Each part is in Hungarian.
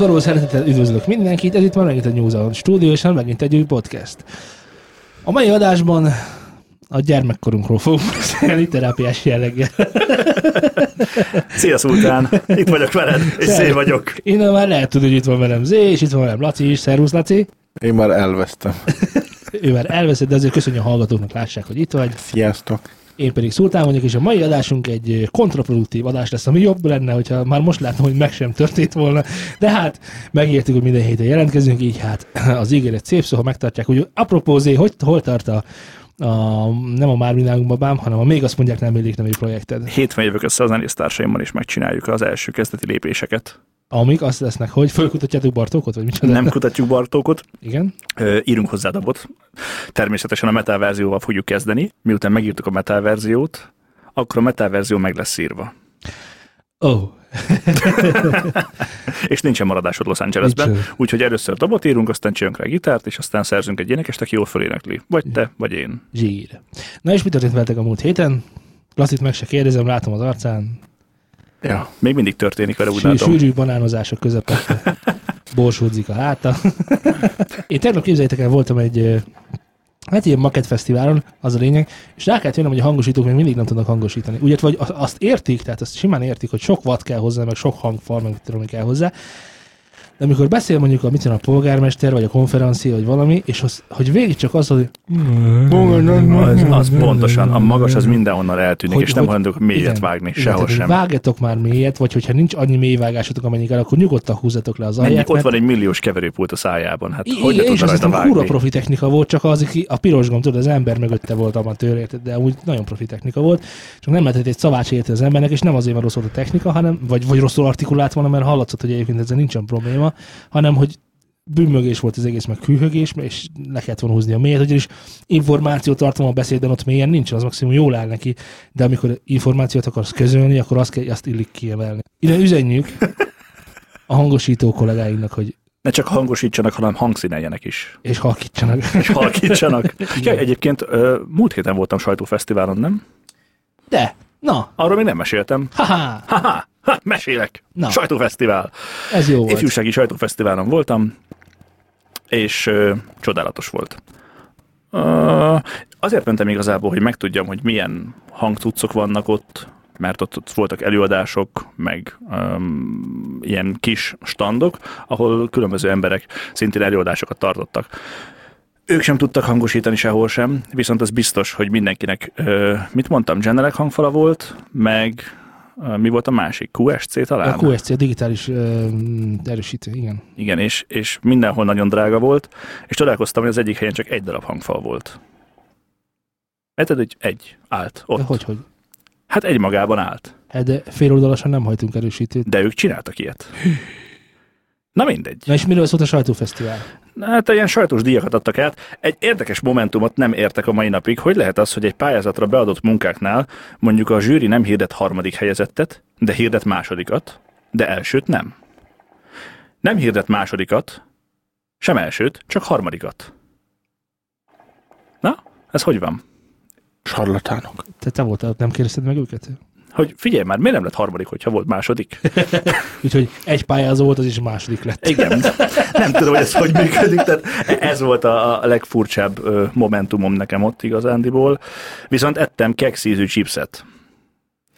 Akaró szeretettel üdvözlök mindenkit, ez itt van megint a New Zealand stúdió, és megint egy új podcast. A mai adásban a gyermekkorunkról fogunk beszélni terápiás jelleggel. Szia Szultán, itt vagyok veled, és szép vagyok. Innen már lehet tudni, hogy itt van velem Zé, és itt van velem Laci is. Szervusz, Laci! Én már elvesztem. Ő már elveszett, de azért köszönjük a hallgatóknak, lássák, hogy itt vagy. Sziasztok. Én pedig Szultán vagyok, és a mai adásunk egy kontraproduktív adás lesz, ami jobb lenne, hogyha már most látom, hogy meg sem történt volna. De hát megértük, hogy minden héten jelentkezünk, így hát az ígéret szép szó, ha megtartják. Úgy apropózé, hogy hol tart a, a nem a Már Világunk babám, hanem a Még azt mondják nem élik nevű projekted. Hétfőn jövök össze a zenésztársaimmal, és megcsináljuk az első kezdeti lépéseket. Amik azt lesznek, hogy fölkutatjátok Bartókot, vagy micsoda? Nem kutatjuk Bartókot, Igen? ö, írunk hozzá dabot. Természetesen a metal verzióval fogjuk kezdeni. Miután megírtuk a metal verziót, akkor a metal verzió meg lesz írva. Ó, oh, És nincsen maradásod Los Angelesben. Úgyhogy először dabot írunk, aztán csinálunk rá gitárt, és aztán szerzünk egy énekest, aki jól fölénekli. Vagy te, vagy én. zsír. Na és mi történt veletek a múlt héten? Lasszit meg se kérdezem, látom az arcán. Ja. Még mindig történik vele, úgy Sű, látom. sűrű banánozások közepette. Borsódzik a háta. Én tegnap képzeljétek el, voltam egy Hát ilyen makettfesztiválon, az a lényeg, és rá kellett jönnöm, hogy a hangosítók még mindig nem tudnak hangosítani. Úgy vagy azt értik, tehát azt simán értik, hogy sok watt kell hozzá, meg sok hangfal, meg tudom, kell hozzá, de amikor beszél mondjuk a, mit a polgármester, vagy a konferencia, vagy valami, és az, hogy végig csak az, hogy Az, az pontosan, a magas az mindenhonnan eltűnik, Hogy- és nem hogy- hajlandók mélyet igen, vágni, igen, sehol sem. Vágjatok már mélyet, vagy hogyha nincs annyi mély vágásotok, amennyi kell, akkor nyugodtan húzzatok le az Mennyi, alját. ott van egy milliós keverőpult a szájában, hát I- hogy ne igen, és kurva vágni? profi technika volt, csak az, aki a piros gomb, tudod, az ember mögötte volt amatőr, érted, de úgy nagyon profi technika volt, csak nem lehetett egy szavács érte az embernek, és nem azért, mert rossz volt a technika, hanem, vagy, vagy rosszul artikulált volna, mert hallatszott, hogy egyébként ezzel nincsen probléma, hanem, hogy bűnmögés volt az egész, meg hűhögés, és le kellett volna húzni a mélyet, ugyanis információ tartalom a beszédben ott mélyen nincsen, az maximum jól áll neki, de amikor információt akarsz közölni, akkor azt, kell, azt illik kiemelni. Innen üzenjük a hangosító kollégáinknak, hogy Ne csak hangosítsanak, hanem hangszíneljenek is. és halkítsanak. És halkítsanak. ja, egyébként múlt héten voltam sajtófesztiválon, nem? De, na, Arról még nem meséltem. haha, Haha, ha, mesélek. Na. Sajtófesztivál. ez jó volt. Ifjúsági sajtófesztiválon voltam, és ö, csodálatos volt. Ö, azért mentem igazából, hogy megtudjam, hogy milyen hangcuccok vannak ott, mert ott, ott voltak előadások, meg um, ilyen kis standok, ahol különböző emberek szintén előadásokat tartottak. Ők sem tudtak hangosítani sehol sem, viszont az biztos, hogy mindenkinek, ö, mit mondtam, Genelec hangfala volt, meg mi volt a másik? QSC talán? A QSC, a digitális uh, erősítő, igen. Igen, és, és mindenhol nagyon drága volt, és csodálkoztam, hogy az egyik helyen csak egy darab hangfal volt. Érted, hogy egy állt ott. De hogy, hogy? Hát egy magában állt. Hát de féloldalasan nem hajtunk erősítőt. De ők csináltak ilyet. Na mindegy. Na és miről szólt a sajtófesztivál? Hát ilyen sajtós díjakat adtak át. Egy érdekes momentumot nem értek a mai napig, hogy lehet az, hogy egy pályázatra beadott munkáknál mondjuk a zsűri nem hirdet harmadik helyezettet, de hirdet másodikat, de elsőt nem. Nem hirdet másodikat, sem elsőt, csak harmadikat. Na, ez hogy van? Sarlatánok. Te, te voltál, nem kérdezted meg őket? Hogy figyelj már, miért nem lett harmadik, hogyha volt második? Úgyhogy egy pályázó volt, az is második lett. Igen, nem tudom, hogy ez hogy működik, tehát ez volt a a legfurcsább momentumom nekem ott igazándiból. Viszont ettem kekszízű chipset.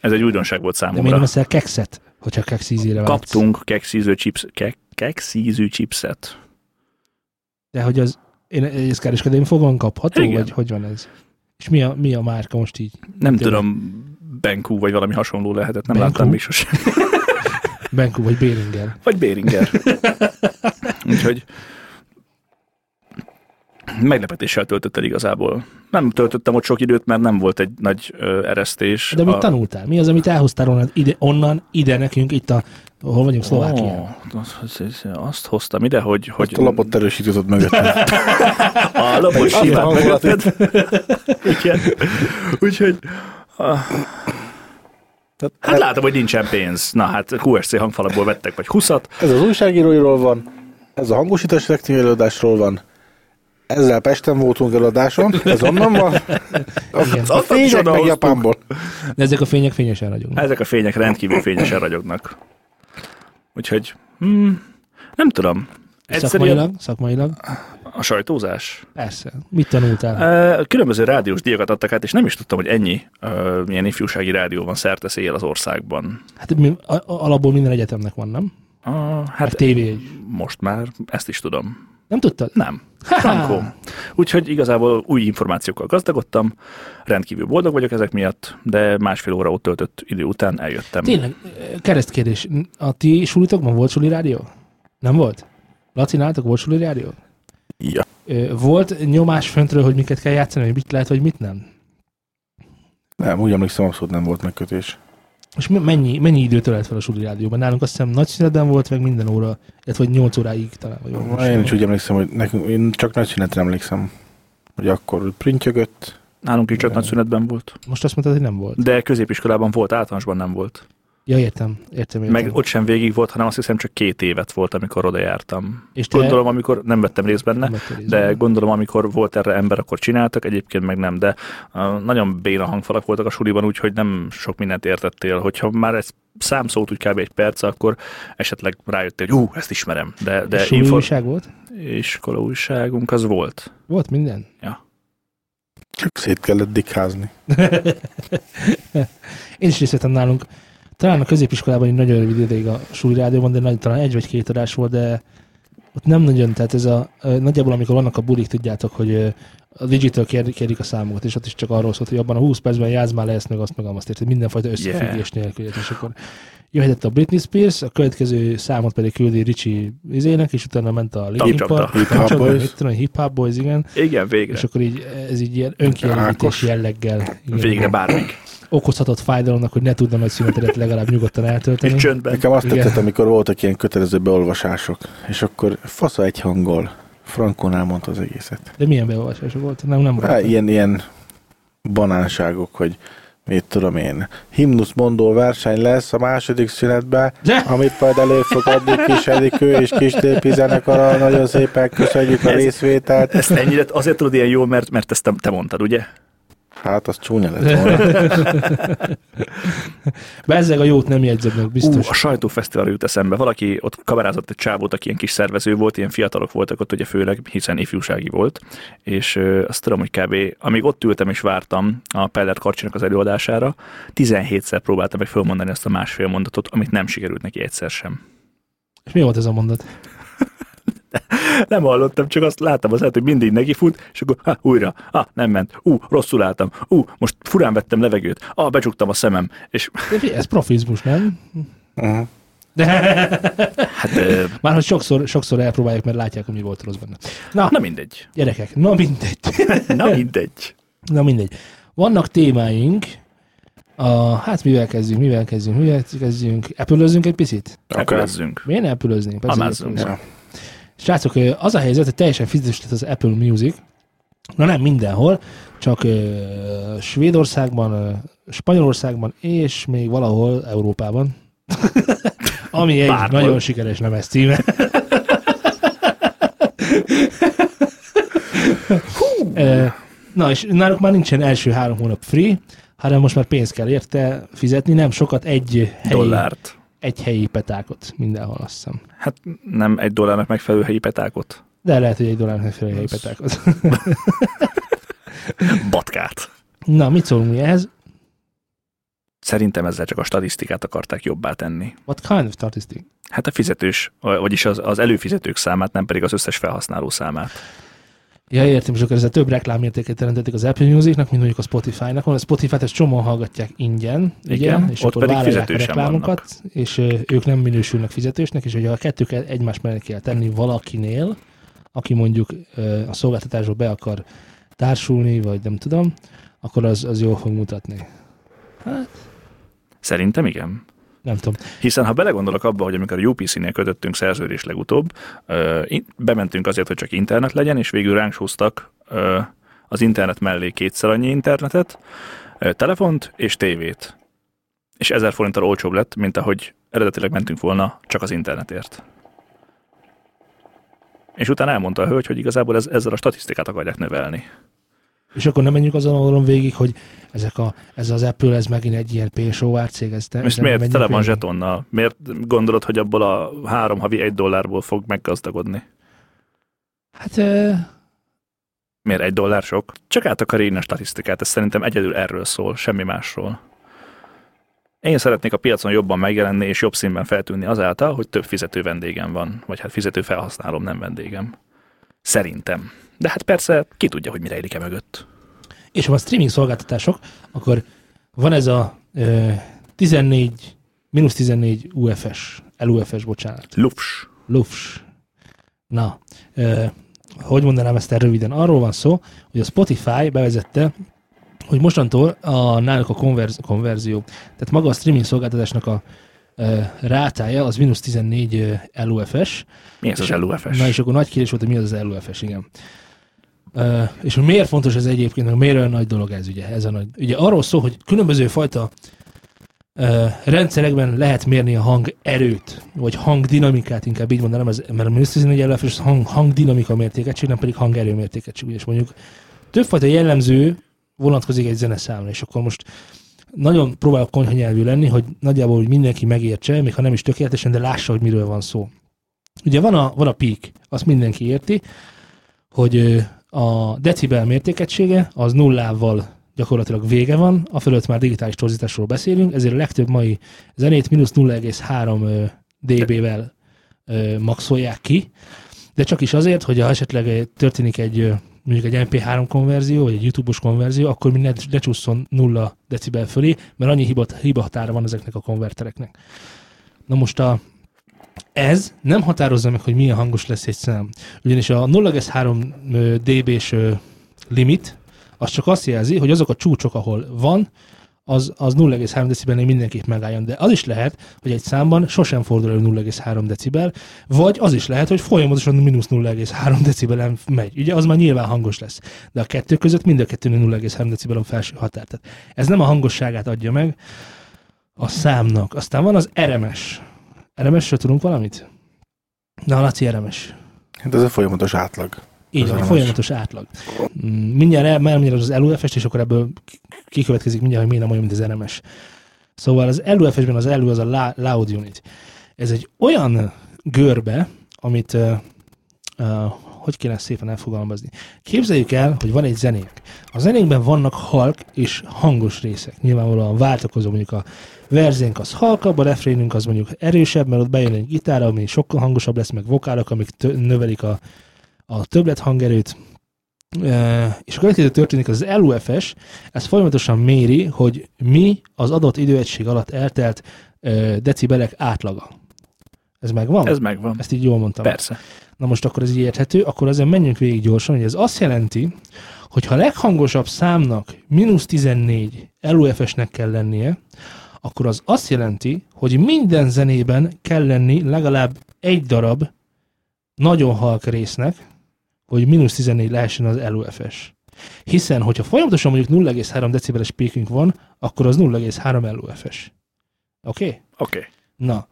Ez egy újdonság volt De miért számomra. nem eszel kekszet, hogyha keksz ízére vágysz? Kaptunk kekszízű, chips, kek, kekszízű chipset. De hogy az, én, ez kereskedelmi fogalom kapható, Igen. vagy hogy van ez? És mi a, mi a márka most így? Nem tudom, Benkú vagy valami hasonló lehetett, nem Benkú? láttam még sosem. Benku vagy Béringer? Vagy Béringer. Úgyhogy meglepetéssel töltött el igazából. Nem töltöttem ott sok időt, mert nem volt egy nagy ö, eresztés. De mit A- tanultál? Mi az, amit elhoztál onnan, ide, onnan, ide nekünk, itt a, hol vagyunk, Szlovákiában? Ó, azt, azt- azt hoztam ide, hogy, hogy Hogy a lapot erősítetted mögöttem. a lapot Azt simán megvetted. Igen. Úgyhogy Tehát hát látom, hogy nincsen pénz. Na hát QSC hangfalakból vettek vagy 20 Ez az újságíróiról van, ez a hangosítás előadásról van, ezzel Pesten voltunk előadáson, ez onnan van, Igen. a fények meg. Japánból. De ezek a fények fényesen ragyognak. Ezek a fények rendkívül fényesen ragyognak. Úgyhogy hmm, nem tudom. Egyszerűen Szakmailag, szakmailag, a sajtózás. persze. Mit tanultál? Különböző rádiós díjakat adtak át, és nem is tudtam, hogy ennyi ö, ilyen ifjúsági rádió van szerte szél az országban. Hát mi, alapból minden egyetemnek van, nem? Ah, Hát TV egy. most már ezt is tudom. Nem tudtad? Nem. Frankó. Úgyhogy igazából új információkkal gazdagodtam, rendkívül boldog vagyok ezek miatt, de másfél óra ott töltött idő után eljöttem. Tényleg, keresztkérdés. A ti sulitokban volt suli rádió? Nem volt? Laci, nálatok volt suli rádió? Ja. Volt nyomás föntről, hogy miket kell játszani, hogy mit lehet, vagy mit nem? Nem, úgy emlékszem, abszolút nem volt megkötés. És mennyi, mennyi időt ölelt fel a suli rádióban? Nálunk azt hiszem nagy szünetben volt, meg minden óra, illetve vagy 8 óráig talán. Vagy valami Én is úgy emlékszem, hogy nekünk, én csak nagy szünetre emlékszem, hogy akkor printjögött, Nálunk is csak nagy szünetben volt. Most azt mondtad, hogy nem volt. De középiskolában volt, általánosban nem volt. Ja, értem, értem, értem. Meg ott sem végig volt, hanem azt hiszem csak két évet volt, amikor oda jártam. És te- Gondolom, amikor nem vettem részt benne, Nem vettél részt de benne. gondolom, amikor volt erre ember, akkor csináltak, egyébként meg nem, de uh, nagyon béna hangfalak voltak a suliban, úgyhogy nem sok mindent értettél. Hogyha már egy számszót úgy kb. egy perc, akkor esetleg rájöttél, hogy ú, ezt ismerem. De, de És suli info- újság volt? iskola újságunk az volt. Volt minden? csak szét kellett dikházni. Én is részt nálunk. Talán a középiskolában egy nagyon rövid ideig a suli rádióban, de nagy, talán egy vagy két adás volt, de ott nem nagyon, tehát ez a, nagyjából amikor vannak a bulik, tudjátok, hogy a digital kér, kérik a számokat, és ott is csak arról szólt, hogy abban a 20 percben játsz már le ezt meg azt meg azt érted, mindenfajta összefüggés yeah. nélkül, és akkor jöhetett a Britney Spears, a következő számot pedig küldi Richie izének, és utána ment a Linkin. Park, Hip Hop Boys. Hip Hop Boys, igen, Igen, végre. és akkor így, ez így ilyen önkielégítés jelleggel igen, Végre bármik. Okozhatott fájdalomnak, hogy ne tudna nagy szünetedet legalább nyugodtan eltölteni. És csöndben. Nekem azt tetszett, amikor voltak ilyen kötelező beolvasások, és akkor fasza egy hangol. Frankon elmondta az egészet. De milyen beolvasások volt? Nem, nem Há, volt. ilyen, ilyen banánságok, hogy mit tudom én, himnusz mondó verseny lesz a második szünetben, De! amit majd elő fog adni kis Edikő és kis Tépi zenekara. Nagyon szépen köszönjük a Ez- részvételt. Ezt ennyire azért tudod ilyen jól, mert, mert ezt te, te mondtad, ugye? Hát az csúnya lett volna. Bezzeg a jót nem jegyzed meg, Ú, biztos. a sajtófesztivál jut eszembe. Valaki ott kamerázott egy csávót, aki ilyen kis szervező volt, ilyen fiatalok voltak ott ugye főleg, hiszen ifjúsági volt, és ö, azt tudom, hogy kb. amíg ott ültem és vártam a Pellert Karcsinak az előadására, 17-szer próbáltam meg fölmondani ezt a másfél mondatot, amit nem sikerült neki egyszer sem. És mi volt ez a mondat? Nem hallottam, csak azt láttam az hogy mindig neki fut, és akkor ha, újra, ah, nem ment, ú, rosszul álltam, ú, most furán vettem levegőt, ah, becsuktam a szemem, és De Ez profizmus, nem? Uh-huh. De hát, ö, már hogy sokszor, sokszor elpróbálják, mert látják, hogy mi volt rossz benne. Na, na mindegy, gyerekek, na mindegy. na mindegy. Na mindegy. Vannak témáink, a, hát mivel kezdjünk, mivel kezdjünk, mivel kezdjünk, epülözzünk egy picit? Ekölözzünk. Miért ne epülöznénk? Epülözzünk. Ja. Srácok, az a helyzet, hogy teljesen fizetős lett az Apple Music. Na nem mindenhol, csak ö, Svédországban, ö, Spanyolországban és még valahol Európában. Ami egy Bárhol. nagyon sikeres lemez címe. Na és náluk már nincsen első három hónap free, hanem most már pénzt kell érte fizetni, nem sokat, egy helyi, Dollárt. Egy helyi petákot mindenhol azt hiszem. Hát nem egy dollárnak megfelelő helyi petákot. De lehet, hogy egy dollárnak fél helyi petákot. Batkát. Na, mit szólunk mi ehhez? Szerintem ezzel csak a statisztikát akarták jobbá tenni. What kind of statistic? Hát a fizetős, vagyis az, az előfizetők számát, nem pedig az összes felhasználó számát. Ja, értem, és akkor ezzel több reklámértéket jelentették az Apple Musicnak, mint mondjuk a Spotify-nak. A Spotify-t ezt csomóan hallgatják ingyen, Igen, ugye? és ott akkor pedig vállalják a fizetősen reklámokat, és ö, ők nem minősülnek fizetősnek, és hogyha a kettőket egymás mellé kell tenni valakinél, aki mondjuk a szolgáltatásba be akar társulni, vagy nem tudom, akkor az, az jól fog mutatni. Szerintem igen. Nem tudom. Hiszen ha belegondolok abba, hogy amikor a UPC-nél kötöttünk szerződést legutóbb, bementünk azért, hogy csak internet legyen, és végül ránk húztak az internet mellé kétszer annyi internetet, telefont és tévét. És 1000 forinttal olcsóbb lett, mint ahogy eredetileg mentünk volna csak az internetért. És utána elmondta a hölgy, hogy igazából ez, ezzel a statisztikát akarják növelni. És akkor nem menjünk azon oldalon végig, hogy ezek a, ez az Apple, ez megint egy ilyen PSO cég. Ez Most miért tele van zsetonnal? Miért gondolod, hogy abból a három havi egy dollárból fog meggazdagodni? Hát ö, Miért egy dollár sok? Csak át akar írni a statisztikát, ez szerintem egyedül erről szól, semmi másról. Én szeretnék a piacon jobban megjelenni és jobb színben feltűnni azáltal, hogy több fizető vendégem van, vagy hát fizető felhasználom, nem vendégem. Szerintem. De hát persze, ki tudja, hogy mi rejlik e mögött. és ha van streaming szolgáltatások, akkor van ez a ö, 14, mínusz 14 UFS, LUFS, bocsánat, Lufs. LUFS. Na, ö, hogy mondanám ezt el röviden? Arról van szó, hogy a Spotify bevezette, hogy mostantól a, náluk a konverz, konverzió, tehát maga a streaming szolgáltatásnak a ö, rátája az mínusz 14 ö, LUFS, Mi ez az LUFS? Na és akkor nagy kérdés volt, hogy mi az az LUFS, igen. Uh, és hogy miért fontos ez egyébként, meg miért olyan nagy dolog ez, ugye? Ez a nagy, ugye arról szól, hogy különböző fajta uh, rendszerekben lehet mérni a hang erőt, vagy hangdinamikát, inkább így mondanám, ez, mert a minisztérium LUFS az hang, hangdinamika mértékegység, nem pedig hangerő mértékegység, és mondjuk többfajta jellemző vonatkozik egy zeneszámra, és akkor most nagyon próbálok konyha nyelvű lenni, hogy nagyjából hogy mindenki megértse, még ha nem is tökéletesen, de lássa, hogy miről van szó. Ugye van a, van a peak, azt mindenki érti, hogy a decibel mértékegysége az nullával gyakorlatilag vége van, a fölött már digitális torzításról beszélünk, ezért a legtöbb mai zenét mínusz 0,3 ö, dB-vel maxolják ki, de csak is azért, hogy ha esetleg történik egy mondjuk egy MP3 konverzió, vagy egy YouTube-os konverzió, akkor mi ne, ne csúszson nulla decibel fölé, mert annyi hiba, hiba van ezeknek a konvertereknek. Na most a, ez nem határozza meg, hogy milyen hangos lesz egy szám. Ugyanis a 0,3 dB-s limit, az csak azt jelzi, hogy azok a csúcsok, ahol van, az, az 0,3 decibelnél mindenképp megálljon. De az is lehet, hogy egy számban sosem fordul elő 0,3 decibel, vagy az is lehet, hogy folyamatosan mínusz 0,3 decibelen megy. Ugye az már nyilván hangos lesz. De a kettő között mind a kettőnél 0,3 decibel a felső határ. Tehát ez nem a hangosságát adja meg a számnak. Aztán van az RMS. RMS-ről tudunk valamit? Na, Laci RMS. Hát ez a folyamatos átlag. Így van, folyamatos átlag. Mm, Mindjárt el, mindjárt az LUFS, és akkor ebből kikövetkezik mindjárt, hogy miért nem olyan, mint az RMS. Szóval az LUFS-ben az LU az a loud unit. Ez egy olyan görbe, amit uh, uh, hogy kéne szépen elfogalmazni. Képzeljük el, hogy van egy zenénk. A zenénkben vannak halk és hangos részek. Nyilvánvalóan váltakozó, mondjuk a verzénk az halkabb, a refrénünk az mondjuk erősebb, mert ott bejön egy gitár, ami sokkal hangosabb lesz, meg vokálok, amik növelik a, a többlet hangerőt. E, és a következő történik, az LUFS, ez folyamatosan méri, hogy mi az adott időegység alatt eltelt e, decibelek átlaga. Ez megvan? Ez megvan. Ezt így jól mondtam. Persze. Na most akkor ez így érthető, akkor ezen menjünk végig gyorsan, hogy ez azt jelenti, hogy ha a leghangosabb számnak mínusz 14 LUFS-nek kell lennie, akkor az azt jelenti, hogy minden zenében kell lenni legalább egy darab nagyon halk résznek, hogy mínusz 14 lehessen az LUFS. Hiszen, hogyha folyamatosan mondjuk 0,3 decibeles peakünk van, akkor az 0,3 LUFS. Oké? Okay? Oké. Okay. Na,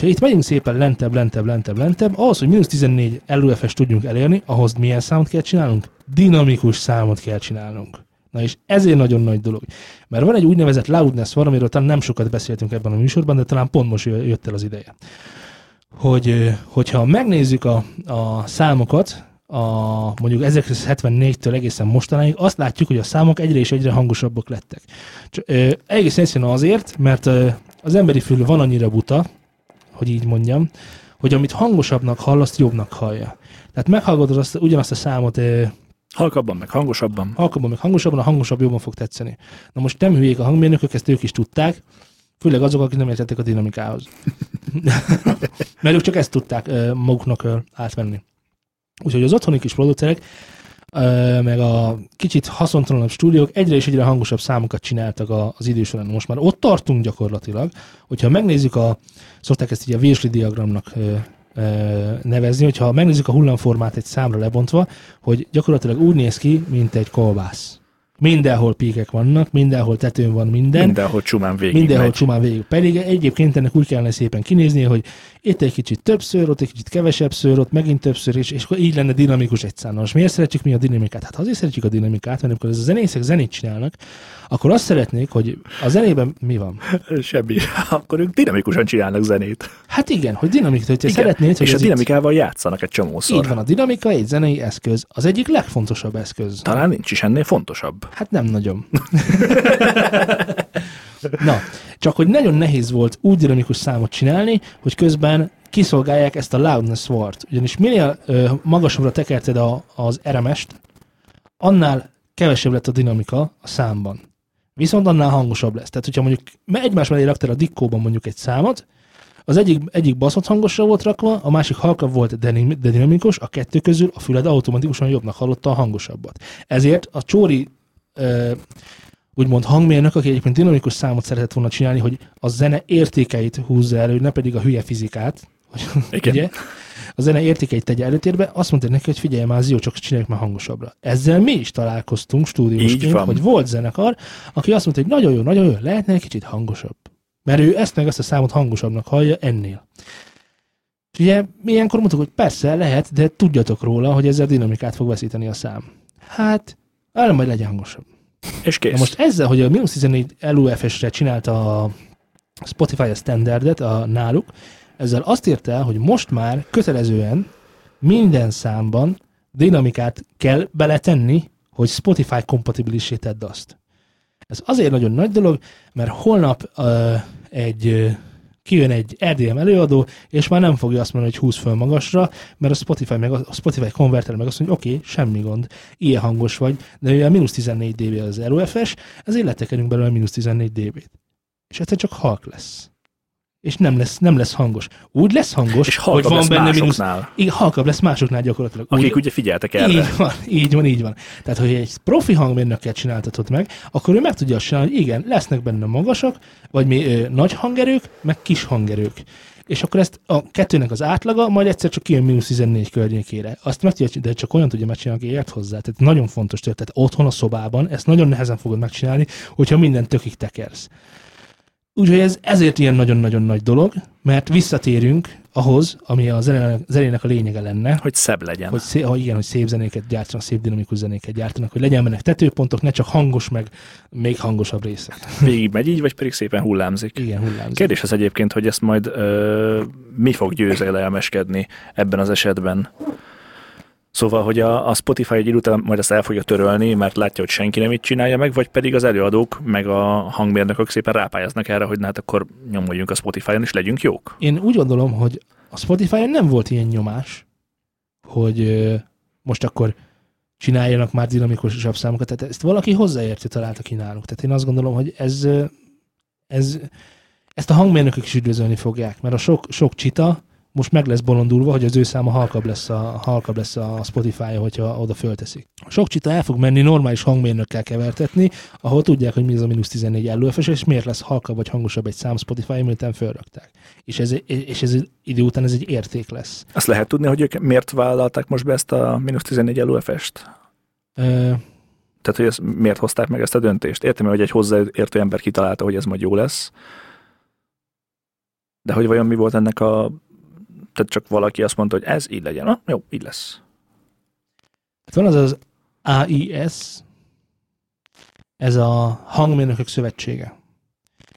hogyha itt megyünk szépen lentebb, lentebb, lentebb, lentebb, ahhoz, hogy mínusz 14 LUFS tudjunk elérni, ahhoz milyen számot kell csinálnunk? Dinamikus számot kell csinálnunk. Na és ezért nagyon nagy dolog. Mert van egy úgynevezett loudness van, amiről talán nem sokat beszéltünk ebben a műsorban, de talán pont most jött el az ideje. Hogy, hogyha megnézzük a, a számokat, a mondjuk 1974-től egészen mostanáig, azt látjuk, hogy a számok egyre és egyre hangosabbak lettek. Csak, ö, egész egyszerűen azért, mert ö, az emberi fül van annyira buta, hogy így mondjam, hogy amit hangosabbnak hall, azt jobbnak hallja. Tehát meghallgatod azt, ugyanazt a számot Halkabban, meg hangosabban. halkabban, meg hangosabban, a hangosabb jobban fog tetszeni. Na most nem hülyék a hangmérnökök, ezt ők is tudták, főleg azok, akik nem értettek a dinamikához. Mert ők csak ezt tudták maguknak átvenni. Úgyhogy az otthoni kis producerek, meg a kicsit haszontalanabb stúdiók egyre és egyre hangosabb számokat csináltak az idő. Most már ott tartunk gyakorlatilag, hogyha megnézzük a, szokták ezt így a Wiersli diagramnak nevezni, hogyha megnézzük a hullámformát egy számra lebontva, hogy gyakorlatilag úgy néz ki, mint egy kolbász. Mindenhol píkek vannak, mindenhol tetőn van minden, Mindenhol csumán végig mindenhol megy. csumán végig. Pedig egyébként ennek úgy kellene szépen kinézni, hogy itt egy kicsit többször, ott egy kicsit kevesebb ször, ott megint többször, és, és akkor így lenne dinamikus egy szám. Na Most miért szeretjük mi a dinamikát? Hát azért szeretjük a dinamikát, mert amikor ez a zenészek zenét csinálnak, akkor azt szeretnék, hogy a zenében mi van? Semmi. Akkor ők dinamikusan csinálnak zenét. Hát igen, hogy dinamikát, hogy te Igen. szeretnéd, hogy és a ez itt- dinamikával játszanak egy csomószor. így van, a dinamika egy zenei eszköz, az egyik legfontosabb eszköz. Talán nincs is ennél fontosabb. Hát nem nagyon. Na, csak hogy nagyon nehéz volt úgy dinamikus számot csinálni, hogy közben kiszolgálják ezt a loudness wart. Ugyanis minél ö, magasabbra tekerted a, az RMS-t, annál kevesebb lett a dinamika a számban. Viszont annál hangosabb lesz. Tehát, hogyha mondjuk egymás mellé raktál a dikkóban mondjuk egy számot, az egyik, egyik baszott hangosra volt rakva, a másik halkabb volt, de, dinamikus, a kettő közül a füled automatikusan jobbnak hallotta a hangosabbat. Ezért a csóri ö, úgymond hangmérnök, aki egyébként dinamikus számot szeretett volna csinálni, hogy a zene értékeit húzza elő, ne pedig a hülye fizikát, hogy, ugye, a zene értékeit tegye előtérbe, azt mondta neki, hogy figyelj már, ez jó, csak csináljuk már hangosabbra. Ezzel mi is találkoztunk stúdiósként, hogy volt zenekar, aki azt mondta, hogy nagyon jó, nagyon jó, lehetne egy kicsit hangosabb. Mert ő ezt meg azt a számot hangosabbnak hallja ennél. És ugye mi ilyenkor mondtuk, hogy persze lehet, de tudjatok róla, hogy ezzel dinamikát fog veszíteni a szám. Hát, arra majd legyen hangosabb. És kész. Na most ezzel, hogy a mínusz 14 LUFS-re csinálta a Spotify a standardet a náluk, ezzel azt érte el, hogy most már kötelezően minden számban dinamikát kell beletenni, hogy Spotify kompatibilissé tedd azt. Ez azért nagyon nagy dolog, mert holnap uh, egy uh, kijön egy RDM előadó, és már nem fogja azt mondani, hogy húz föl magasra, mert a Spotify, meg a Spotify konverter meg azt mondja, oké, okay, semmi gond, ilyen hangos vagy, de mivel mínusz 14 dB az LOFS, ezért letekerünk belőle mínusz 14 dB-t. És egyszer csak halk lesz. És nem lesz, nem lesz hangos. Úgy lesz hangos, és hogy van lesz benne mínusz... Igen, halkabb lesz másoknál gyakorlatilag. akik Úgy- ugye figyeltek erre. így van, így van, így van. Tehát, hogy egy profi hangmérnökkel csináltatod meg, akkor ő meg tudja csinálni, hogy igen, lesznek benne magasak, vagy mi ö, nagy hangerők, meg kis hangerők. És akkor ezt a kettőnek az átlaga, majd egyszer csak kijön mínusz 14 környékére. Azt meg tudja, de csak olyan tudja megcsinálni, aki ért hozzá. Tehát nagyon fontos. Tehát otthon a szobában ezt nagyon nehezen fogod megcsinálni, hogyha minden tökig tekersz. Úgyhogy ez ezért ilyen nagyon-nagyon nagy dolog, mert visszatérünk ahhoz, ami a zenének, a lényege lenne, Hogy szebb legyen. hogy, szé- hogy igen, hogy szép zenéket gyártanak, szép dinamikus zenéket gyártanak, hogy legyen benne tetőpontok, ne csak hangos, meg még hangosabb részek. Végig megy így, vagy pedig szépen hullámzik. Igen, hullámzik. Kérdés az egyébként, hogy ezt majd ö, mi fog győzelmeskedni ebben az esetben. Szóval, hogy a, a Spotify egy idő után majd ezt el fogja törölni, mert látja, hogy senki nem így csinálja meg, vagy pedig az előadók, meg a hangmérnökök szépen rápályáznak erre, hogy hát akkor nyomoljunk a Spotify-on, és legyünk jók. Én úgy gondolom, hogy a Spotify-on nem volt ilyen nyomás, hogy most akkor csináljanak már dinamikusabb számokat. Tehát ezt valaki hozzáértő találta ki náluk. Tehát én azt gondolom, hogy ez, ez ezt a hangmérnökök is üdvözölni fogják, mert a sok, sok csita most meg lesz bolondulva, hogy az ő száma halkabb lesz a, halkabb lesz a Spotify, hogyha oda fölteszik. Sok csita el fog menni normális hangmérnökkel kevertetni, ahol tudják, hogy mi az a mínusz 14 LUFS, és miért lesz halkabb vagy hangosabb egy szám Spotify, miután fölrakták. És ez, és ez idő után ez egy érték lesz. Azt lehet tudni, hogy ők miért vállalták most be ezt a mínusz 14 LUFS-t? Ö, Tehát, hogy ezt, miért hozták meg ezt a döntést? Értem, hogy egy hozzáértő ember kitalálta, hogy ez majd jó lesz. De hogy vajon mi volt ennek a... Tehát csak valaki azt mondta, hogy ez így legyen. Ah, jó, így lesz. Hát van az az AIS, ez a hangmérnökök szövetsége.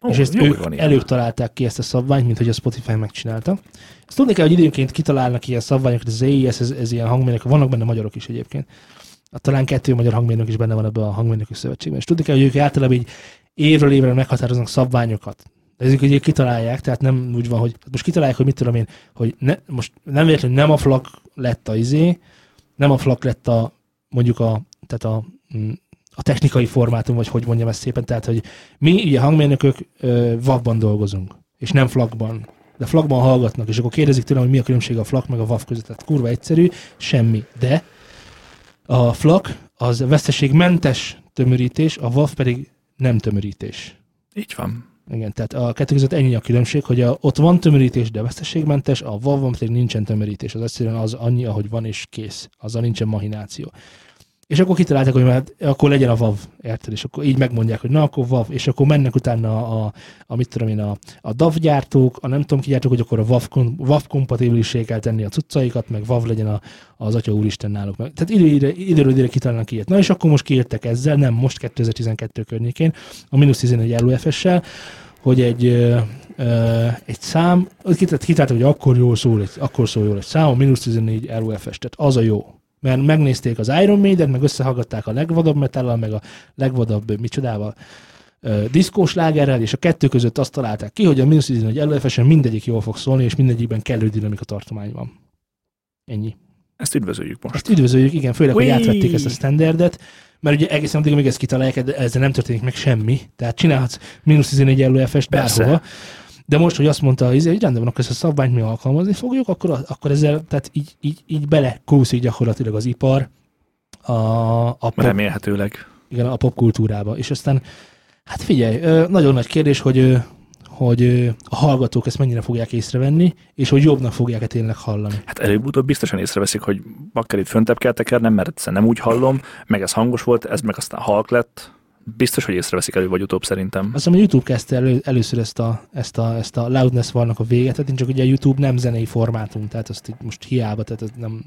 Ó, és ezt jó, ők előbb találták ki ezt a szabványt, mint hogy a Spotify megcsinálta. Ezt tudni kell, hogy időnként kitalálnak ilyen szabványokat, az AES, ez, ez ilyen hangmérnök, vannak benne magyarok is egyébként. Talán kettő magyar hangmérnök is benne van ebben a hangmérnökök szövetségben. És tudni kell, hogy ők általában így évről évre meghatároznak szabványokat. De ezek ugye kitalálják, tehát nem úgy van, hogy most kitalálják, hogy mit tudom én, hogy ne, most nem véletlenül nem a flak lett a izé, nem a flak lett a mondjuk a, tehát a, mm, a technikai formátum, vagy hogy mondjam ezt szépen, tehát hogy mi ugye hangmérnökök ö, WAV-ban dolgozunk, és nem flakban. De flakban hallgatnak, és akkor kérdezik tőlem, hogy mi a különbség a flak meg a WAV között. Tehát kurva egyszerű, semmi. De a flak az veszteségmentes tömörítés, a WAV pedig nem tömörítés. Így van. Igen, tehát a kettő között ennyi a különbség, hogy a, ott van tömörítés, de veszteségmentes, a WAV-ban pedig nincsen tömörítés. Az egyszerűen az annyi, ahogy van, és kész. Azzal nincsen mahináció. És akkor kitalálták, hogy hát akkor legyen a VAV, érted? És akkor így megmondják, hogy na, akkor VAV, és akkor mennek utána a, a, a mit tudom én, a, a DAV gyártók, a nem tudom ki gyártók, hogy akkor a VAV, VAV kompatibilissé kell tenni a cuccaikat, meg VAV legyen a, az Atya Úristen náluk. Meg. Tehát időre, időről időre kitalálnak ilyet. Na és akkor most kiértek ezzel, nem most 2012 környékén, a mínusz 11 LUFS-sel, hogy egy, egy szám, kitállt, hogy akkor jól szól, egy, akkor szól jól egy szám, a mínusz 14 LUFS, tehát az a jó. Mert megnézték az Iron Maiden, meg összehallgatták a legvadabb metallal, meg a legvadabb micsodával, diszkós lágerrel, és a kettő között azt találták ki, hogy a mínusz 14 LUFS-en mindegyik jól fog szólni, és mindegyikben kellő dinamika tartomány van. Ennyi. Ezt üdvözöljük most. Ezt üdvözöljük, igen, főleg, hogy Ui! átvették ezt a standardet, mert ugye egészen addig, amíg ezt kitalálják, ezzel nem történik meg semmi. Tehát csinálhatsz mínusz 14 LUFS-t bárhova. De most, hogy azt mondta, hogy rendben van, ezt a szabványt mi alkalmazni fogjuk, akkor, akkor ezzel tehát így, így, így belekúszik gyakorlatilag az ipar a, a, pop, Remélhetőleg. igen, a popkultúrába. És aztán, hát figyelj, nagyon nagy kérdés, hogy, hogy a hallgatók ezt mennyire fogják észrevenni, és hogy jobbnak fogják-e tényleg hallani. Hát előbb-utóbb biztosan észreveszik, hogy bakker itt föntebb kell tekernem, mert egyszerűen nem úgy hallom, meg ez hangos volt, ez meg aztán halk lett. Biztos, hogy észreveszik elő vagy utóbb szerintem. Azt hiszem, a YouTube kezdte elő, először ezt a, ezt a, ezt a loudness varnak a véget, tehát csak ugye a YouTube nem zenei formátum, tehát azt most hiába, tehát ez nem,